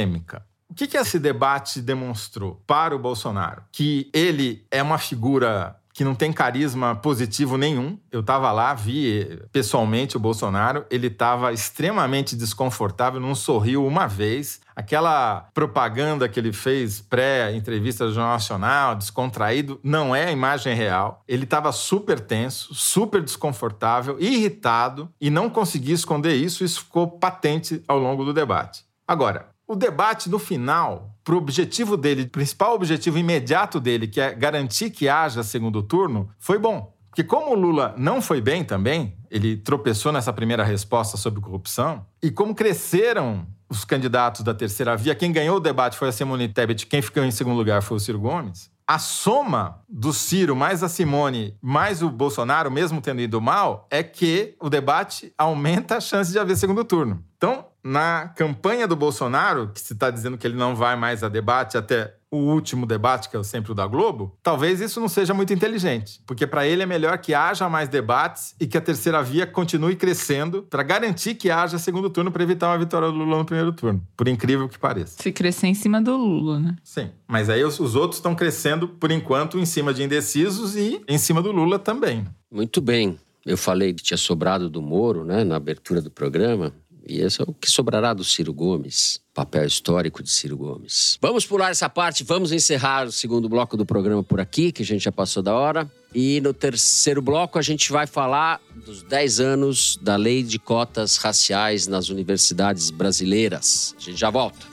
O que, que esse debate demonstrou para o Bolsonaro? Que ele é uma figura que não tem carisma positivo nenhum. Eu estava lá, vi pessoalmente o Bolsonaro, ele estava extremamente desconfortável, não sorriu uma vez. Aquela propaganda que ele fez pré-entrevista do Jornal Nacional, descontraído, não é a imagem real. Ele estava super tenso, super desconfortável, irritado e não conseguia esconder isso. Isso ficou patente ao longo do debate. Agora, o debate no final, para o objetivo dele, principal objetivo imediato dele, que é garantir que haja segundo turno, foi bom. Porque como o Lula não foi bem também, ele tropeçou nessa primeira resposta sobre corrupção, e como cresceram os candidatos da terceira via, quem ganhou o debate foi a Simone Tebet, quem ficou em segundo lugar foi o Ciro Gomes, A soma do Ciro mais a Simone mais o Bolsonaro, mesmo tendo ido mal, é que o debate aumenta a chance de haver segundo turno. Então, na campanha do Bolsonaro, que se está dizendo que ele não vai mais a debate até o último debate, que é sempre o da Globo, talvez isso não seja muito inteligente, porque para ele é melhor que haja mais debates e que a terceira via continue crescendo para garantir que haja segundo turno para evitar uma vitória do Lula no primeiro turno, por incrível que pareça. Se crescer em cima do Lula, né? Sim, mas aí os, os outros estão crescendo por enquanto em cima de indecisos e em cima do Lula também. Muito bem. Eu falei que tinha sobrado do Moro, né, na abertura do programa. E esse é o que sobrará do Ciro Gomes, papel histórico de Ciro Gomes. Vamos pular essa parte, vamos encerrar o segundo bloco do programa por aqui, que a gente já passou da hora. E no terceiro bloco a gente vai falar dos 10 anos da lei de cotas raciais nas universidades brasileiras. A gente já volta.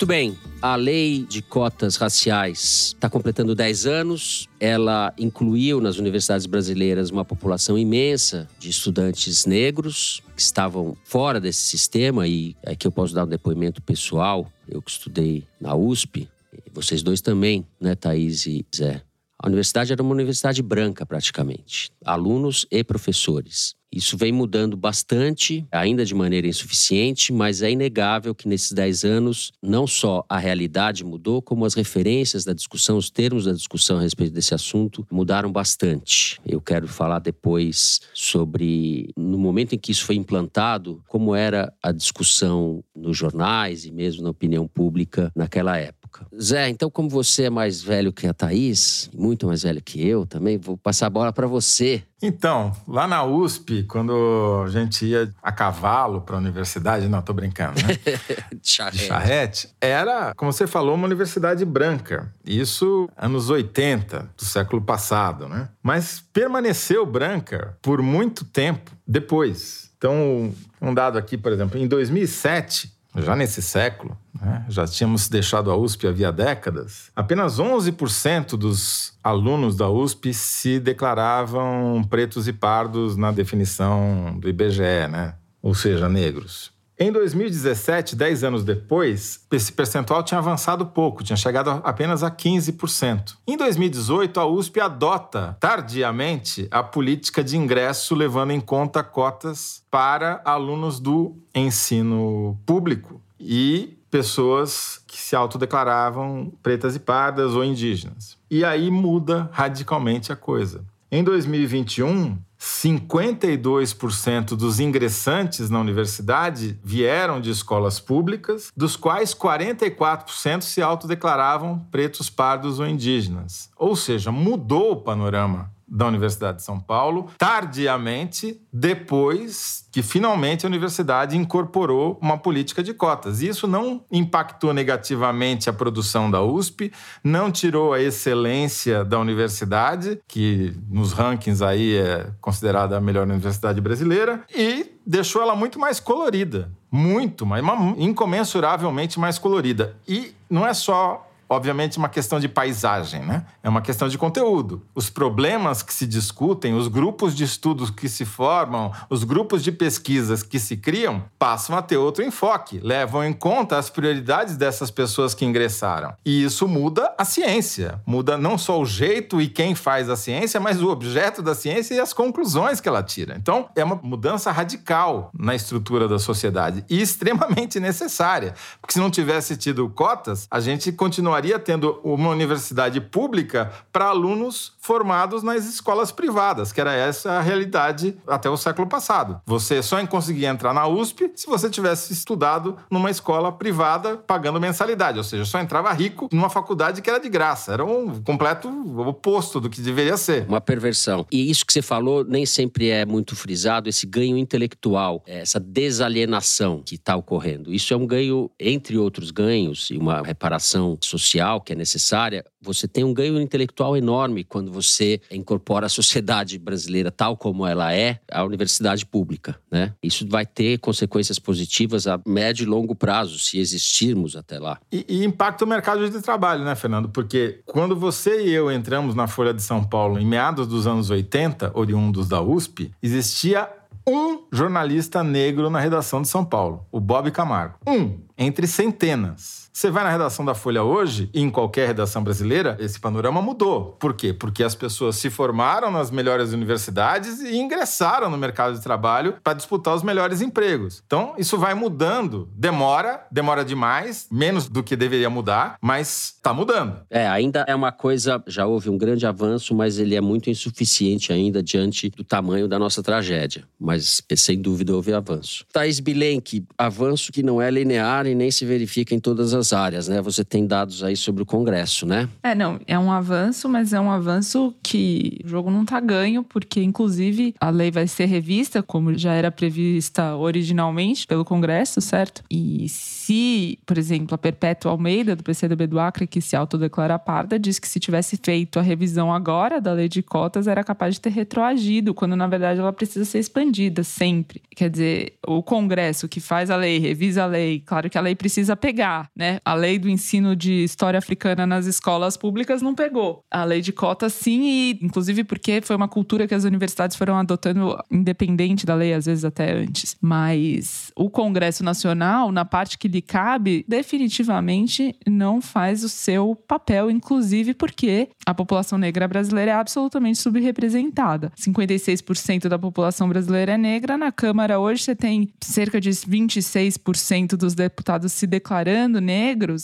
Muito bem. A lei de cotas raciais está completando 10 anos. Ela incluiu nas universidades brasileiras uma população imensa de estudantes negros que estavam fora desse sistema. E aqui eu posso dar um depoimento pessoal. Eu que estudei na USP, vocês dois também, né, Thaís e Zé? A universidade era uma universidade branca, praticamente. Alunos e professores. Isso vem mudando bastante, ainda de maneira insuficiente, mas é inegável que nesses 10 anos não só a realidade mudou, como as referências da discussão, os termos da discussão a respeito desse assunto mudaram bastante. Eu quero falar depois sobre, no momento em que isso foi implantado, como era a discussão nos jornais e mesmo na opinião pública naquela época. Zé, então, como você é mais velho que a Thaís, muito mais velho que eu também, vou passar a bola para você então, lá na USP, quando a gente ia a cavalo para a universidade, não, tô brincando, né? charrete. Charrete, era, como você falou, uma universidade branca. Isso anos 80 do século passado, né? Mas permaneceu branca por muito tempo depois. Então, um dado aqui, por exemplo, em 2007, já nesse século, né, já tínhamos deixado a USP havia décadas, apenas 11% dos alunos da USP se declaravam pretos e pardos na definição do IBGE, né? ou seja, negros. Em 2017, 10 anos depois, esse percentual tinha avançado pouco, tinha chegado apenas a 15%. Em 2018, a USP adota tardiamente a política de ingresso levando em conta cotas para alunos do ensino público e pessoas que se autodeclaravam pretas e pardas ou indígenas. E aí muda radicalmente a coisa. Em 2021, 52% dos ingressantes na universidade vieram de escolas públicas, dos quais 44% se autodeclaravam pretos, pardos ou indígenas. Ou seja, mudou o panorama da Universidade de São Paulo, tardiamente, depois que finalmente a universidade incorporou uma política de cotas. Isso não impactou negativamente a produção da USP, não tirou a excelência da universidade, que nos rankings aí é considerada a melhor universidade brasileira, e deixou ela muito mais colorida. Muito mais, incomensuravelmente mais colorida. E não é só obviamente, uma questão de paisagem, né? É uma questão de conteúdo. Os problemas que se discutem, os grupos de estudos que se formam, os grupos de pesquisas que se criam, passam a ter outro enfoque, levam em conta as prioridades dessas pessoas que ingressaram. E isso muda a ciência, muda não só o jeito e quem faz a ciência, mas o objeto da ciência e as conclusões que ela tira. Então, é uma mudança radical na estrutura da sociedade e extremamente necessária, porque se não tivesse tido cotas, a gente continuaria tendo uma universidade pública para alunos formados nas escolas privadas, que era essa a realidade até o século passado. Você só conseguia entrar na USP se você tivesse estudado numa escola privada pagando mensalidade, ou seja, só entrava rico numa faculdade que era de graça. Era um completo oposto do que deveria ser. Uma perversão. E isso que você falou nem sempre é muito frisado, esse ganho intelectual, essa desalienação que está ocorrendo. Isso é um ganho, entre outros ganhos, e uma reparação social social que é necessária, você tem um ganho intelectual enorme quando você incorpora a sociedade brasileira tal como ela é à universidade pública, né? Isso vai ter consequências positivas a médio e longo prazo, se existirmos até lá. E, e impacta o mercado de trabalho, né, Fernando? Porque quando você e eu entramos na Folha de São Paulo em meados dos anos 80, oriundos da USP, existia um jornalista negro na redação de São Paulo, o Bob Camargo. Um, entre centenas. Você vai na redação da Folha hoje, e em qualquer redação brasileira, esse panorama mudou. Por quê? Porque as pessoas se formaram nas melhores universidades e ingressaram no mercado de trabalho para disputar os melhores empregos. Então, isso vai mudando. Demora, demora demais, menos do que deveria mudar, mas está mudando. É, ainda é uma coisa, já houve um grande avanço, mas ele é muito insuficiente ainda diante do tamanho da nossa tragédia. Mas, sem dúvida, houve avanço. Thaís Bilenque, avanço que não é linear e nem se verifica em todas as áreas, né? Você tem dados aí sobre o Congresso, né? É, não, é um avanço, mas é um avanço que o jogo não tá ganho, porque inclusive a lei vai ser revista, como já era prevista originalmente pelo Congresso, certo? E se, por exemplo, a Perpétua Almeida, do PCdoB do Acre, que se autodeclara parda, diz que se tivesse feito a revisão agora da lei de cotas, era capaz de ter retroagido, quando na verdade ela precisa ser expandida sempre. Quer dizer, o Congresso que faz a lei, revisa a lei, claro que a lei precisa pegar, né? A lei do ensino de história africana nas escolas públicas não pegou. A lei de cotas, sim, e inclusive porque foi uma cultura que as universidades foram adotando independente da lei, às vezes até antes. Mas o Congresso Nacional, na parte que lhe cabe, definitivamente não faz o seu papel, inclusive porque a população negra brasileira é absolutamente subrepresentada. 56% da população brasileira é negra. Na Câmara hoje você tem cerca de 26% dos deputados se declarando negros,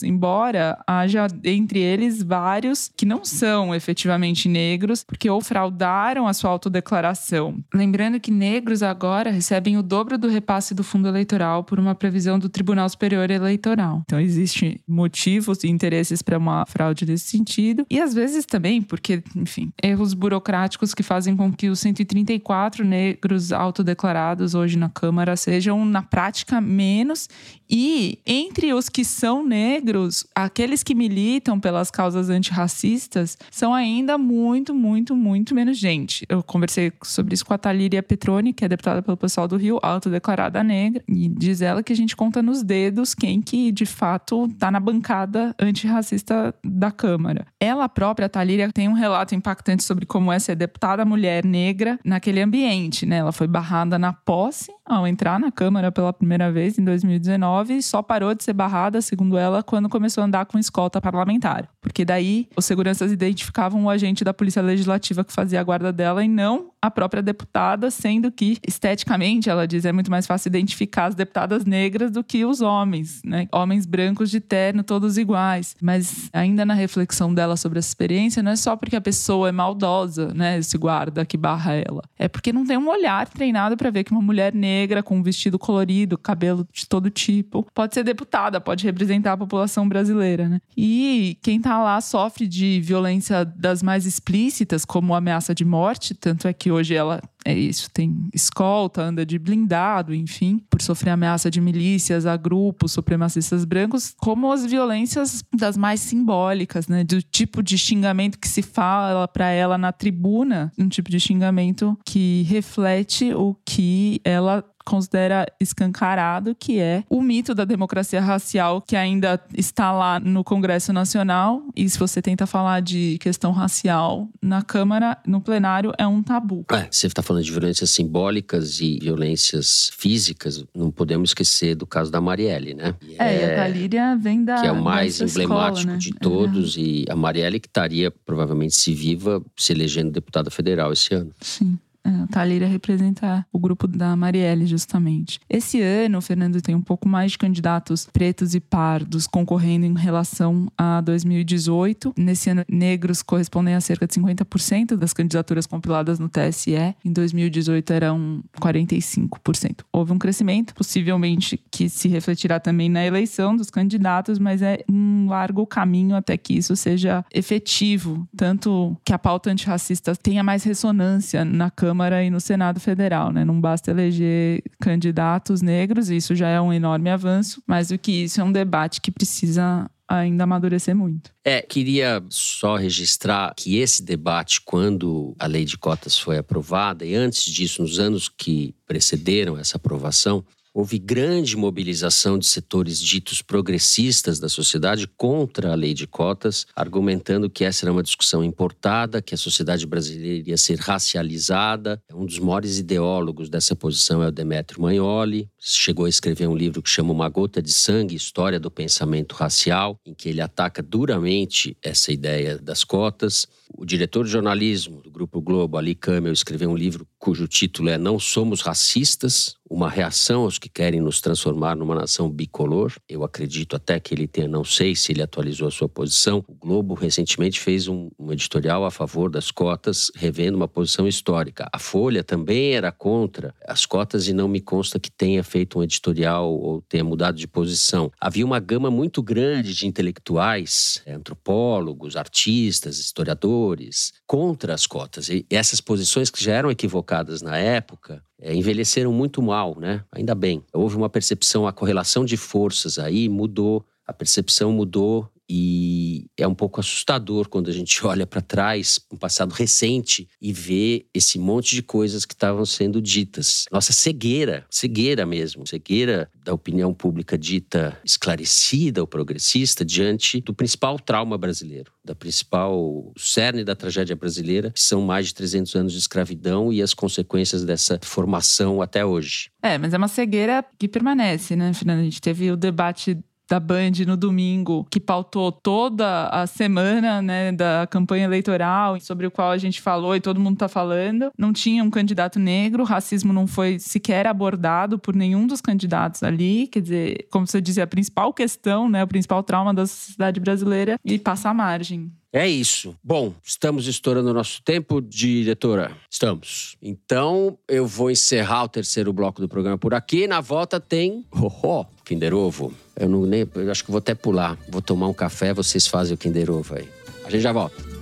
embora haja entre eles vários que não são efetivamente negros, porque ou fraudaram a sua autodeclaração. Lembrando que negros agora recebem o dobro do repasse do fundo eleitoral por uma previsão do Tribunal Superior Eleitoral. Então existem motivos e interesses para uma fraude nesse sentido. E às vezes também porque, enfim, erros burocráticos que fazem com que os 134 negros autodeclarados hoje na Câmara sejam, na prática, menos. E entre os que são negros, aqueles que militam pelas causas antirracistas são ainda muito, muito, muito menos gente. Eu conversei sobre isso com a Talíria Petroni, que é deputada pelo pessoal do Rio, autodeclarada negra, e diz ela que a gente conta nos dedos quem que de fato está na bancada antirracista da Câmara. Ela própria, a Talíria, tem um relato impactante sobre como é ser deputada mulher negra naquele ambiente, né? Ela foi barrada na posse ao entrar na Câmara pela primeira vez em 2019 e só parou de ser barrada, segundo ela, quando começou a andar com escolta parlamentar. Porque daí os seguranças identificavam o agente da Polícia Legislativa que fazia a guarda dela e não a própria deputada, sendo que esteticamente, ela diz, é muito mais fácil identificar as deputadas negras do que os homens, né? Homens brancos de terno, todos iguais. Mas ainda na reflexão dela sobre essa experiência, não é só porque a pessoa é maldosa, né? Esse guarda que barra ela. É porque não tem um olhar treinado para ver que uma mulher negra com um vestido colorido, cabelo de todo tipo, pode ser deputada, pode representar a população brasileira, né? E quem tá lá sofre de violência das mais explícitas, como ameaça de morte, tanto é que hoje ela é isso, tem escolta, anda de blindado, enfim, por sofrer ameaça de milícias a grupos supremacistas brancos, como as violências das mais simbólicas, né, do tipo de xingamento que se fala para ela na tribuna, um tipo de xingamento que reflete o que ela considera escancarado, que é o mito da democracia racial que ainda está lá no Congresso Nacional. E se você tenta falar de questão racial na Câmara, no plenário, é um tabu. É, você está falando de violências simbólicas e violências físicas, não podemos esquecer do caso da Marielle, né? É, é a Talíria vem da. Que é o mais emblemático escola, né? de todos, e a Marielle que estaria provavelmente se viva se elegendo deputada federal esse ano. Sim. A Talíria representa o grupo da Marielle, justamente. Esse ano, Fernando tem um pouco mais de candidatos pretos e pardos concorrendo em relação a 2018. Nesse ano, negros correspondem a cerca de 50% das candidaturas compiladas no TSE. Em 2018, eram 45%. Houve um crescimento, possivelmente que se refletirá também na eleição dos candidatos, mas é um largo caminho até que isso seja efetivo. Tanto que a pauta antirracista tenha mais ressonância na Câmara Câmara e no Senado Federal, né? Não basta eleger candidatos negros, isso já é um enorme avanço, mas do que isso é um debate que precisa ainda amadurecer muito. É, queria só registrar que esse debate, quando a lei de cotas foi aprovada, e antes disso, nos anos que precederam essa aprovação, houve grande mobilização de setores ditos progressistas da sociedade contra a lei de cotas, argumentando que essa era uma discussão importada, que a sociedade brasileira iria ser racializada. Um dos maiores ideólogos dessa posição é o Demetrio Magnoli. Chegou a escrever um livro que chama Uma Gota de Sangue, História do Pensamento Racial, em que ele ataca duramente essa ideia das cotas. O diretor de jornalismo do Grupo Globo, Ali Camel, escreveu um livro cujo título é Não Somos Racistas, uma reação aos que querem nos transformar numa nação bicolor. Eu acredito até que ele tenha, não sei se ele atualizou a sua posição. O Globo recentemente fez um, um editorial a favor das cotas, revendo uma posição histórica. A Folha também era contra as cotas e não me consta que tenha feito um editorial ou tenha mudado de posição. Havia uma gama muito grande de intelectuais, antropólogos, artistas, historiadores, contra as cotas. E essas posições que já eram equivocadas na época, é, envelheceram muito mal, né? Ainda bem. Houve uma percepção, a correlação de forças aí mudou, a percepção mudou e é um pouco assustador quando a gente olha para trás, um passado recente, e vê esse monte de coisas que estavam sendo ditas. Nossa cegueira, cegueira mesmo, cegueira da opinião pública dita esclarecida ou progressista diante do principal trauma brasileiro, da principal cerne da tragédia brasileira, que são mais de 300 anos de escravidão e as consequências dessa formação até hoje. É, mas é uma cegueira que permanece, né, Fernanda? A gente teve o debate da Band no domingo, que pautou toda a semana né, da campanha eleitoral, sobre o qual a gente falou e todo mundo está falando. Não tinha um candidato negro, o racismo não foi sequer abordado por nenhum dos candidatos ali. Quer dizer, como você dizia, a principal questão, né, o principal trauma da sociedade brasileira, e passa a margem. É isso. Bom, estamos estourando o nosso tempo, diretora. Estamos. Então, eu vou encerrar o terceiro bloco do programa por aqui. Na volta tem. Oh, oh, Kinder Ovo. Eu não nem. Eu acho que vou até pular. Vou tomar um café, vocês fazem o Kinder Ovo aí. A gente já volta.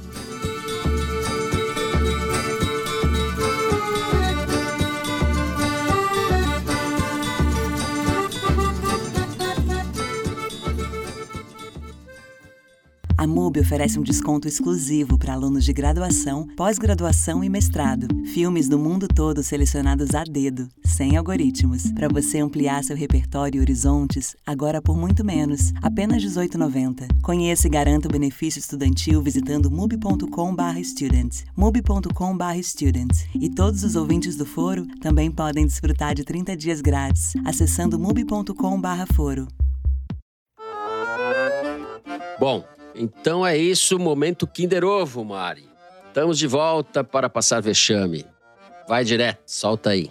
A MUBI oferece um desconto exclusivo para alunos de graduação, pós-graduação e mestrado. Filmes do mundo todo selecionados a dedo, sem algoritmos, para você ampliar seu repertório e horizontes, agora por muito menos, apenas R$ 18,90. Conheça e garanta o benefício estudantil visitando mubi.com/student. mubi.com/student. E todos os ouvintes do Foro também podem desfrutar de 30 dias grátis acessando mubi.com/foro. Bom, então é isso, momento Kinder Ovo, Mari. Estamos de volta para passar vexame. Vai direto, solta aí.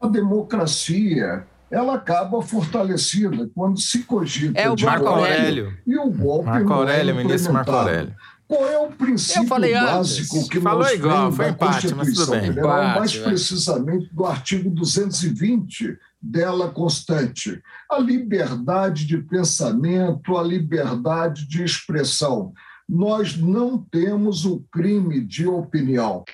A democracia ela acaba fortalecida quando se cogita. É o de Marco Aurélio. E o golpe Marco não Aurélio, é ministro Marco. Aurélio. Qual é o princípio Eu falei básico antes. que Falou nós igual, temos foi da empate, mas Constituição bem. Federal, Empate, mais precisamente do artigo 220 dela constante. A liberdade de pensamento, a liberdade de expressão. Nós não temos o crime de opinião.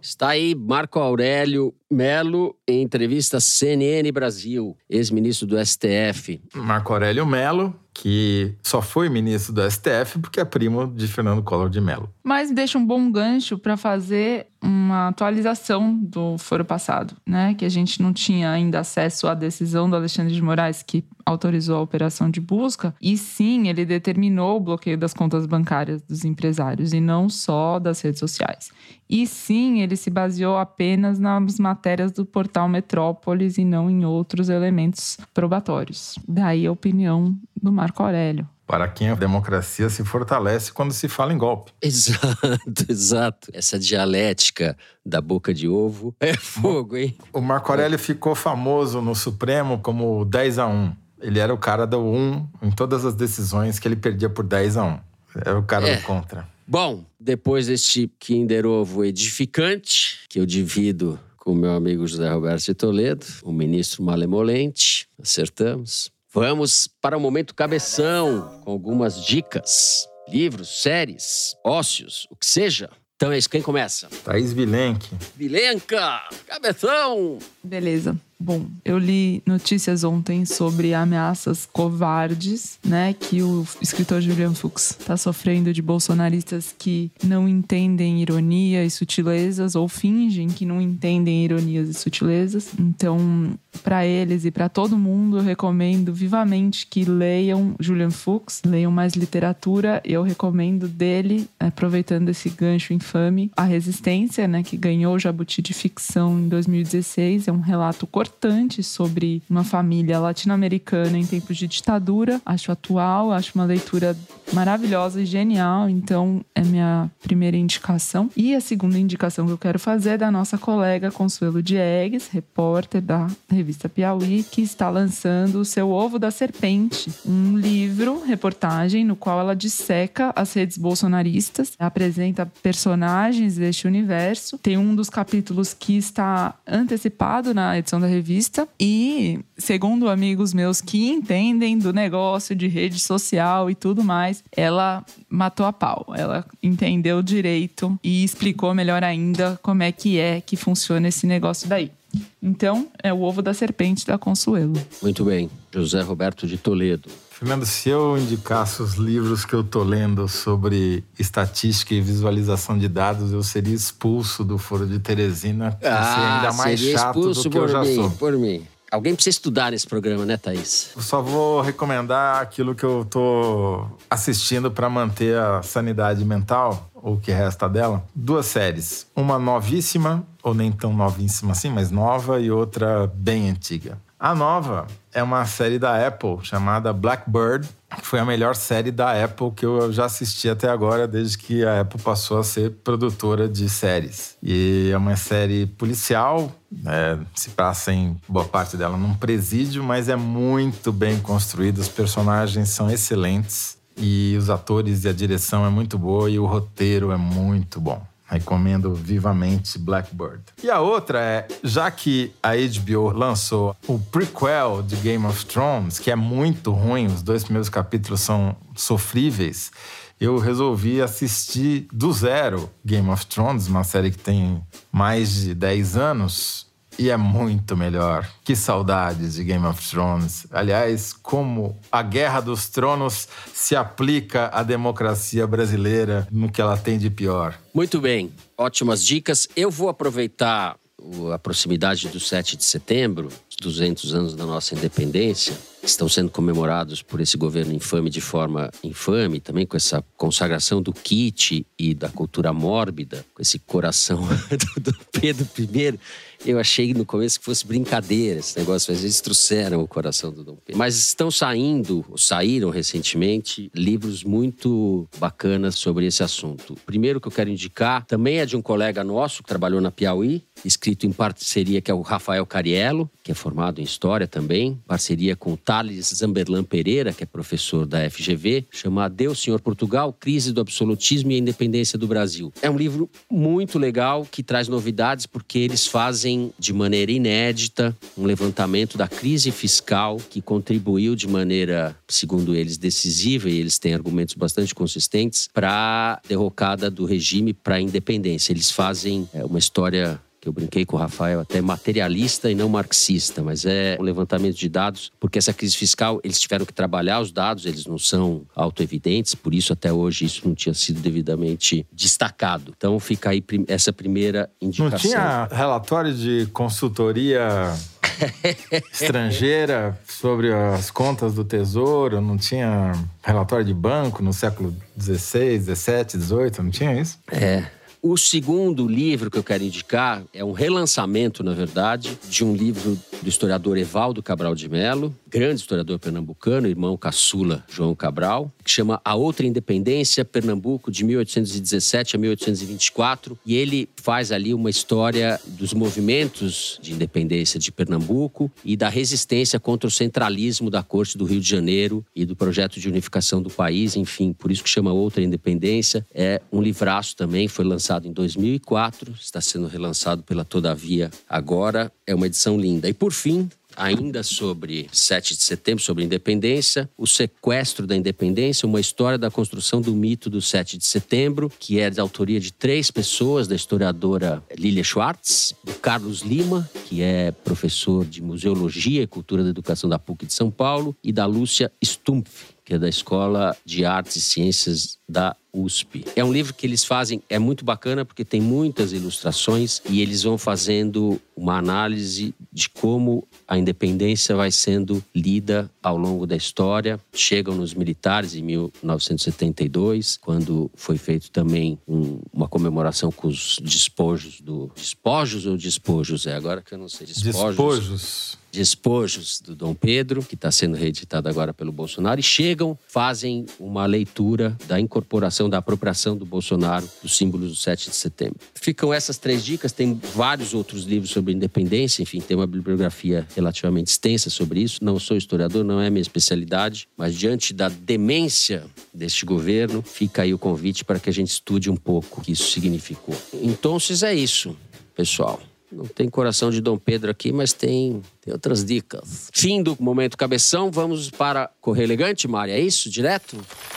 Está aí Marco Aurélio Melo em entrevista à CNN Brasil, ex-ministro do STF. Marco Aurélio Melo, que só foi ministro do STF porque é primo de Fernando Collor de Mello. Mas deixa um bom gancho para fazer uma atualização do foro passado, né? Que a gente não tinha ainda acesso à decisão do Alexandre de Moraes que autorizou a operação de busca, e sim, ele determinou o bloqueio das contas bancárias dos empresários e não só das redes sociais. E sim, ele se baseou apenas nas matérias do portal Metrópolis e não em outros elementos probatórios. Daí a opinião do Marco Aurélio. Para quem a democracia se fortalece quando se fala em golpe. Exato, exato. Essa dialética da boca de ovo é fogo, hein? O Marco Aurélio ficou famoso no Supremo como 10 a 1. Ele era o cara do 1 em todas as decisões que ele perdia por 10 a 1. Era o cara É. do contra. Bom, depois deste Kinder Ovo edificante, que eu divido com o meu amigo José Roberto de Toledo, o ministro malemolente, acertamos. Vamos para o momento cabeção, com algumas dicas. Livros, séries, ócios, o que seja. Então é isso, quem começa? Thaís Vilenque. Vilenca, cabeção! Beleza. Bom, eu li notícias ontem sobre ameaças covardes, né, que o escritor Julian Fuchs está sofrendo de bolsonaristas que não entendem ironia e sutilezas ou fingem que não entendem ironias e sutilezas. Então, para eles e para todo mundo, eu recomendo vivamente que leiam Julian Fuchs, leiam mais literatura. Eu recomendo dele, aproveitando esse gancho infame, A Resistência, né, que ganhou o Jabuti de ficção em 2016. É um relato cortante sobre uma família latino-americana em tempos de ditadura. Acho atual, acho uma leitura maravilhosa e genial. Então, é minha primeira indicação. E a segunda indicação que eu quero fazer é da nossa colega Consuelo Diegues, repórter da revista Piauí, que está lançando o seu Ovo da Serpente, um livro, reportagem, no qual ela disseca as redes bolsonaristas, apresenta personagens deste universo. Tem um dos capítulos que está antecipado na edição da revista e, segundo amigos meus que entendem do negócio de rede social e tudo mais, ela matou a pau. Ela entendeu direito e explicou melhor ainda como é que é que funciona esse negócio daí. Então, é o ovo da serpente da Consuelo. Muito bem. José Roberto de Toledo. Fernando, se eu indicasse os livros que eu tô lendo sobre estatística e visualização de dados, eu seria expulso do Foro de Teresina, ah, ser ainda mais chato do que eu já mim, sou. Por mim. Alguém precisa estudar nesse programa, né, Thaís? Eu só vou recomendar aquilo que eu tô assistindo para manter a sanidade mental, ou o que resta dela. Duas séries. Uma novíssima, ou nem tão novíssima assim, mas nova, e outra bem antiga. A nova é uma série da Apple chamada Blackbird, que foi a melhor série da Apple que eu já assisti até agora, desde que a Apple passou a ser produtora de séries. E é uma série policial, é, se passa em boa parte dela num presídio, mas é muito bem construída, os personagens são excelentes e os atores e a direção é muito boa e o roteiro é muito bom. Recomendo vivamente Blackbird. E a outra é, já que a HBO lançou o prequel de Game of Thrones, que é muito ruim, os dois primeiros capítulos são sofríveis, eu resolvi assistir do zero Game of Thrones, uma série que tem mais de 10 anos e é muito melhor. Que saudades de Game of Thrones. Aliás, como a Guerra dos Tronos se aplica à democracia brasileira no que ela tem de pior. Muito bem, ótimas dicas. Eu vou aproveitar a proximidade do 7 de setembro, os 200 anos da nossa independência, estão sendo comemorados por esse governo infame de forma infame, também com essa consagração do kit e da cultura mórbida, com esse coração do Pedro I. Eu achei no começo que fosse brincadeira esse negócio, mas eles trouxeram o coração do Dom Pedro. Mas estão saindo, saíram recentemente, livros muito bacanas sobre esse assunto. O primeiro que eu quero indicar também é de um colega nosso que trabalhou na Piauí, escrito em parceria, que é o Rafael Cariello, que é formado em História também, parceria com o Thales Zamberlan Pereira, que é professor da FGV, chama Adeus, Senhor Portugal, Crise do Absolutismo e a Independência do Brasil. É um livro muito legal, que traz novidades, porque eles fazem de maneira inédita um levantamento da crise fiscal que contribuiu de maneira, segundo eles, decisiva, e eles têm argumentos bastante consistentes, para a derrocada do regime para a independência. Eles fazem é, uma história que eu brinquei com o Rafael, até materialista e não marxista, mas é um levantamento de dados, porque essa crise fiscal, eles tiveram que trabalhar os dados, eles não são autoevidentes, por isso até hoje isso não tinha sido devidamente destacado. Então fica aí essa primeira indicação. Não tinha relatório de consultoria estrangeira sobre as contas do Tesouro, não tinha relatório de banco no século XVI, XVII, XVIII, não tinha isso? É, o segundo livro que eu quero indicar é um relançamento, na verdade, de um livro do historiador Evaldo Cabral de Melo, grande historiador pernambucano, irmão caçula João Cabral, que chama A Outra Independência, Pernambuco, de 1817 a 1824. E ele faz ali uma história dos movimentos de independência de Pernambuco e da resistência contra o centralismo da Corte do Rio de Janeiro e do projeto de unificação do país, enfim, por isso que chama Outra Independência. É um livraço também, foi lançado lançado em 2004, está sendo relançado pela Todavia agora. É uma edição linda. E por fim, ainda sobre 7 de setembro, sobre independência, o sequestro da independência, uma história da construção do mito do 7 de setembro, que é de autoria de três pessoas, da historiadora Lilia Schwartz, do Carlos Lima, que é professor de Museologia e Cultura da Educação da PUC de São Paulo, e da Lúcia Stumpf, que é da Escola de Artes e Ciências da USP. É um livro que eles fazem, é muito bacana porque tem muitas ilustrações e eles vão fazendo uma análise de como a independência vai sendo lida ao longo da história. Chegam nos militares em 1972, quando foi feito também um, uma comemoração com os despojos do despojos ou despojos é agora que eu não sei despojos. Despojos despojos do Dom Pedro, que está sendo reeditado agora pelo Bolsonaro, e chegam, fazem uma leitura da incorporação, da apropriação do Bolsonaro dos símbolos do 7 de setembro. Ficam essas três dicas, tem vários outros livros sobre independência, enfim, tem uma bibliografia relativamente extensa sobre isso. Não sou historiador, não é minha especialidade, mas diante da demência deste governo, fica aí o convite para que a gente estude um pouco o que isso significou. Então, é isso, pessoal. Não tem coração de Dom Pedro aqui, mas tem, tem outras dicas. Fim do momento cabeção, vamos para Correio Elegante, Mari, é isso? Direto?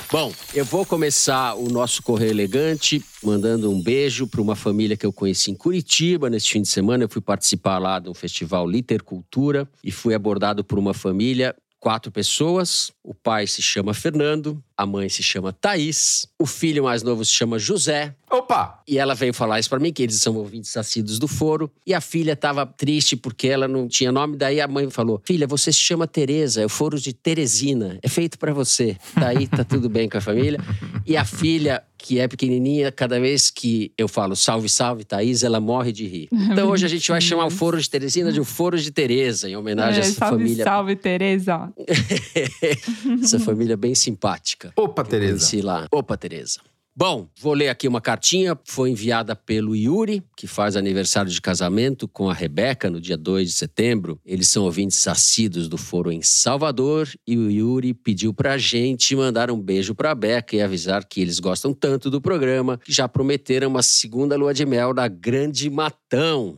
Bom, eu vou começar o nosso Correio Elegante mandando um beijo para uma família que eu conheci em Curitiba neste fim de semana. Eu fui participar lá de um festival Litercultura e fui abordado por uma família quatro pessoas. O pai se chama Fernando, a mãe se chama Thaís, o filho mais novo se chama José. Opa! E ela veio falar isso para mim, que eles são ouvintes assíduos do foro. E a filha estava triste porque ela não tinha nome. Daí a mãe falou: Filha, você se chama Tereza, é o foro de Teresina, é feito para você. Daí tá tudo bem com a família. E a filha que é pequenininha, cada vez que eu falo salve, salve, Thaís, ela morre de rir. Então hoje a gente vai chamar o Foro de Teresina de o Foro de Tereza, em homenagem é, a essa salve, família. Salve, Tereza. essa família bem simpática. Opa, Tereza. lá. Opa, Tereza. Bom, vou ler aqui uma cartinha. Foi enviada pelo Yuri, que faz aniversário de casamento com a Rebeca no dia 2 de setembro. Eles são ouvintes assíduos do foro em Salvador e o Yuri pediu pra gente mandar um beijo pra Beca e avisar que eles gostam tanto do programa que já prometeram uma segunda lua de mel na Grande Matão.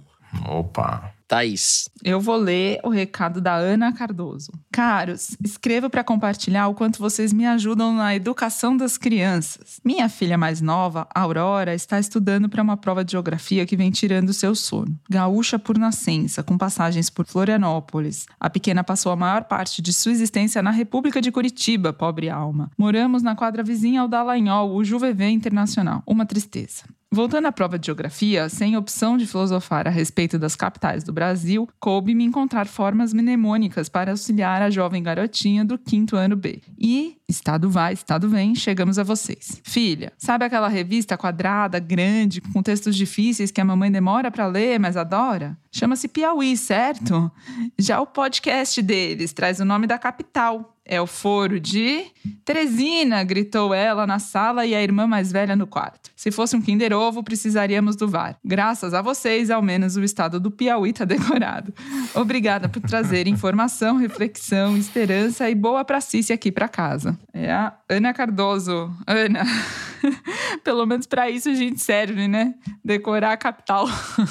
Opa! Thaís. Eu vou ler o recado da Ana Cardoso. Caros, escrevo para compartilhar o quanto vocês me ajudam na educação das crianças. Minha filha mais nova, Aurora, está estudando para uma prova de geografia que vem tirando seu sono. Gaúcha por nascença, com passagens por Florianópolis. A pequena passou a maior parte de sua existência na República de Curitiba, pobre alma. Moramos na quadra vizinha ao Dallagnol, o Juvevê Internacional. Uma tristeza. Voltando à prova de geografia, sem opção de filosofar a respeito das capitais do Brasil, coube-me encontrar formas mnemônicas para auxiliar a jovem garotinha do quinto ano B. E, estado vai, estado vem, chegamos a vocês. Filha, sabe aquela revista quadrada, grande, com textos difíceis que a mamãe demora para ler, mas adora? Chama-se Piauí, certo? Já o podcast deles traz o nome da capital, é o foro de Teresina, gritou ela na sala e a irmã mais velha no quarto. Se fosse um Kinder Ovo, precisaríamos do VAR. Graças a vocês, ao menos o estado do Piauí está decorado. Obrigada por trazer informação, reflexão, esperança e boa pracice aqui para casa. É a Ana Cardoso. Ana. Pelo menos para isso a gente serve, né? Decorar a capital.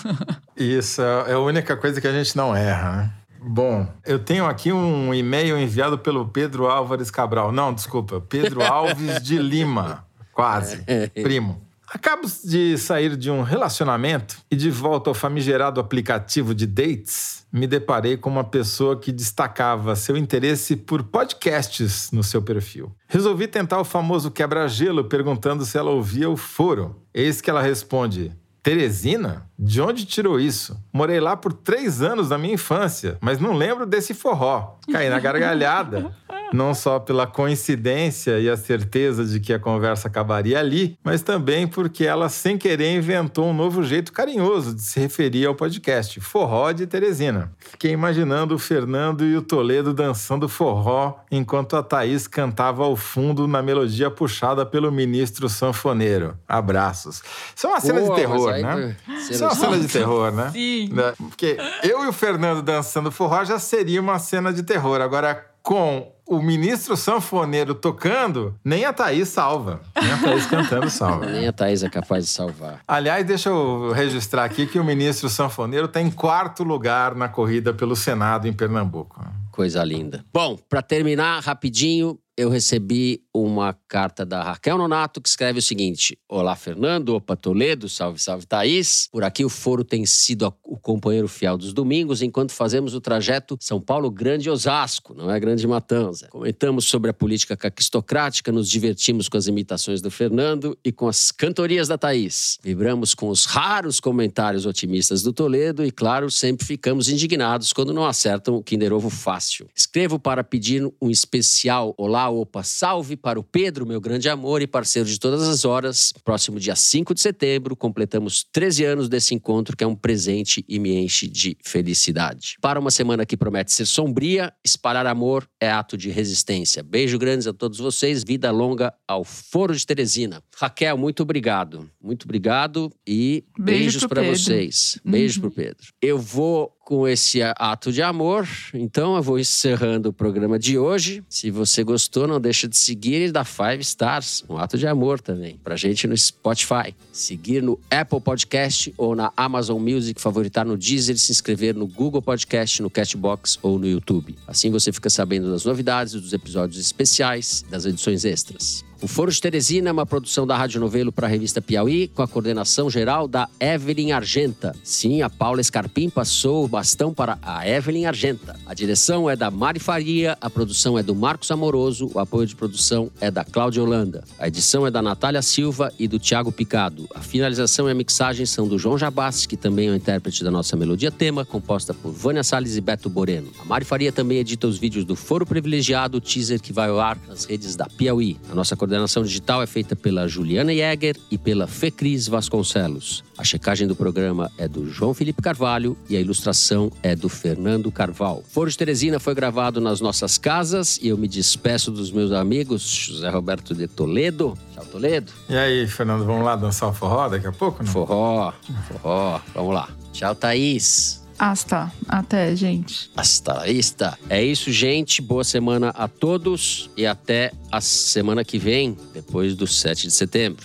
isso é a única coisa que a gente não erra, né? Bom, eu tenho aqui um e-mail enviado pelo Pedro Álvares Cabral. Não, desculpa, Pedro Alves de Lima. Quase. Primo. Acabo de sair de um relacionamento e de volta ao famigerado aplicativo de dates, me deparei com uma pessoa que destacava seu interesse por podcasts no seu perfil. Resolvi tentar o famoso quebra-gelo perguntando se ela ouvia o foro. Eis que ela responde: Teresina? De onde tirou isso? Morei lá por três anos da minha infância, mas não lembro desse forró. Caí na gargalhada. não só pela coincidência e a certeza de que a conversa acabaria ali, mas também porque ela, sem querer, inventou um novo jeito carinhoso de se referir ao podcast, Forró de Teresina. Fiquei imaginando o Fernando e o Toledo dançando forró enquanto a Thaís cantava ao fundo na melodia puxada pelo ministro sanfoneiro. Abraços. Isso é uma cena de terror, né? Isso é uma cena de terror, né? Sim. Porque eu e o Fernando dançando forró já seria uma cena de terror. Agora, com o ministro sanfoneiro tocando, nem a Thaís salva. Nem a Thaís cantando salva. Nem a Thaís é capaz de salvar. Aliás, deixa eu registrar aqui que o ministro sanfoneiro está em quarto lugar na corrida pelo Senado em Pernambuco. Coisa linda. Bom, para terminar rapidinho, eu recebi uma carta da Raquel Nonato que escreve o seguinte: Olá, Fernando, opa, Toledo, salve, salve, Thaís. Por aqui o foro tem sido o companheiro fiel dos domingos enquanto fazemos o trajeto São Paulo Grande Osasco, não é Grande Matanza. Comentamos sobre a política caquistocrática, nos divertimos com as imitações do Fernando e com as cantorias da Thaís. Vibramos com os raros comentários otimistas do Toledo e, claro, sempre ficamos indignados quando não acertam o Kinder Ovo fácil. Escrevo para pedir um especial Olá, opa, salve para o Pedro, meu grande amor e parceiro de todas as horas. Próximo dia 5 de setembro, completamos 13 anos desse encontro, que é um presente e me enche de felicidade. Para uma semana que promete ser sombria, espalhar amor é ato de resistência. Beijo grandes a todos vocês, vida longa ao Foro de Teresina. Raquel, muito obrigado. Muito obrigado e Beijo beijos para vocês. Beijo Uhum. pro Pedro. Eu vou com esse ato de amor, então eu vou encerrando o programa de hoje. Se você gostou, não deixa de seguir e dar five stars, um ato de amor também, pra gente no Spotify. Seguir no Apple Podcast ou na Amazon Music, favoritar no Deezer, se inscrever no Google Podcast, no Castbox ou no YouTube. Assim você fica sabendo das novidades, dos episódios especiais, das edições extras. O Foro de Teresina é uma produção da Rádio Novelo para a revista Piauí, com a coordenação geral da Evelyn Argenta. Sim, a Paula Escarpim passou o bastão para a Evelyn Argenta. A direção é da Mari Faria, a produção é do Marcos Amoroso, o apoio de produção é da Cláudia Holanda. A edição é da Natália Silva e do Tiago Picado. A finalização e a mixagem são do João Jabassi, que também é o intérprete da nossa melodia tema, composta por Vânia Salles e Beto Boreno. A Mari Faria também edita os vídeos do Foro Privilegiado, teaser que vai ao ar nas redes da Piauí. A nossa coordenação digital é feita pela Juliana Jäger e pela Fecris Vasconcelos. A checagem do programa é do João Felipe Carvalho e a ilustração é do Fernando Carvalho. Foro de Teresina foi gravado nas nossas casas e eu me despeço dos meus amigos José Roberto de Toledo. Tchau, Toledo. E aí, Fernando, vamos lá dançar o forró daqui a pouco? Não? Forró, forró. Vamos lá. Tchau, Thaís. Hasta. Até, gente. Hasta vista. É isso, gente. Boa semana a todos e até a semana que vem, depois do 7 de setembro.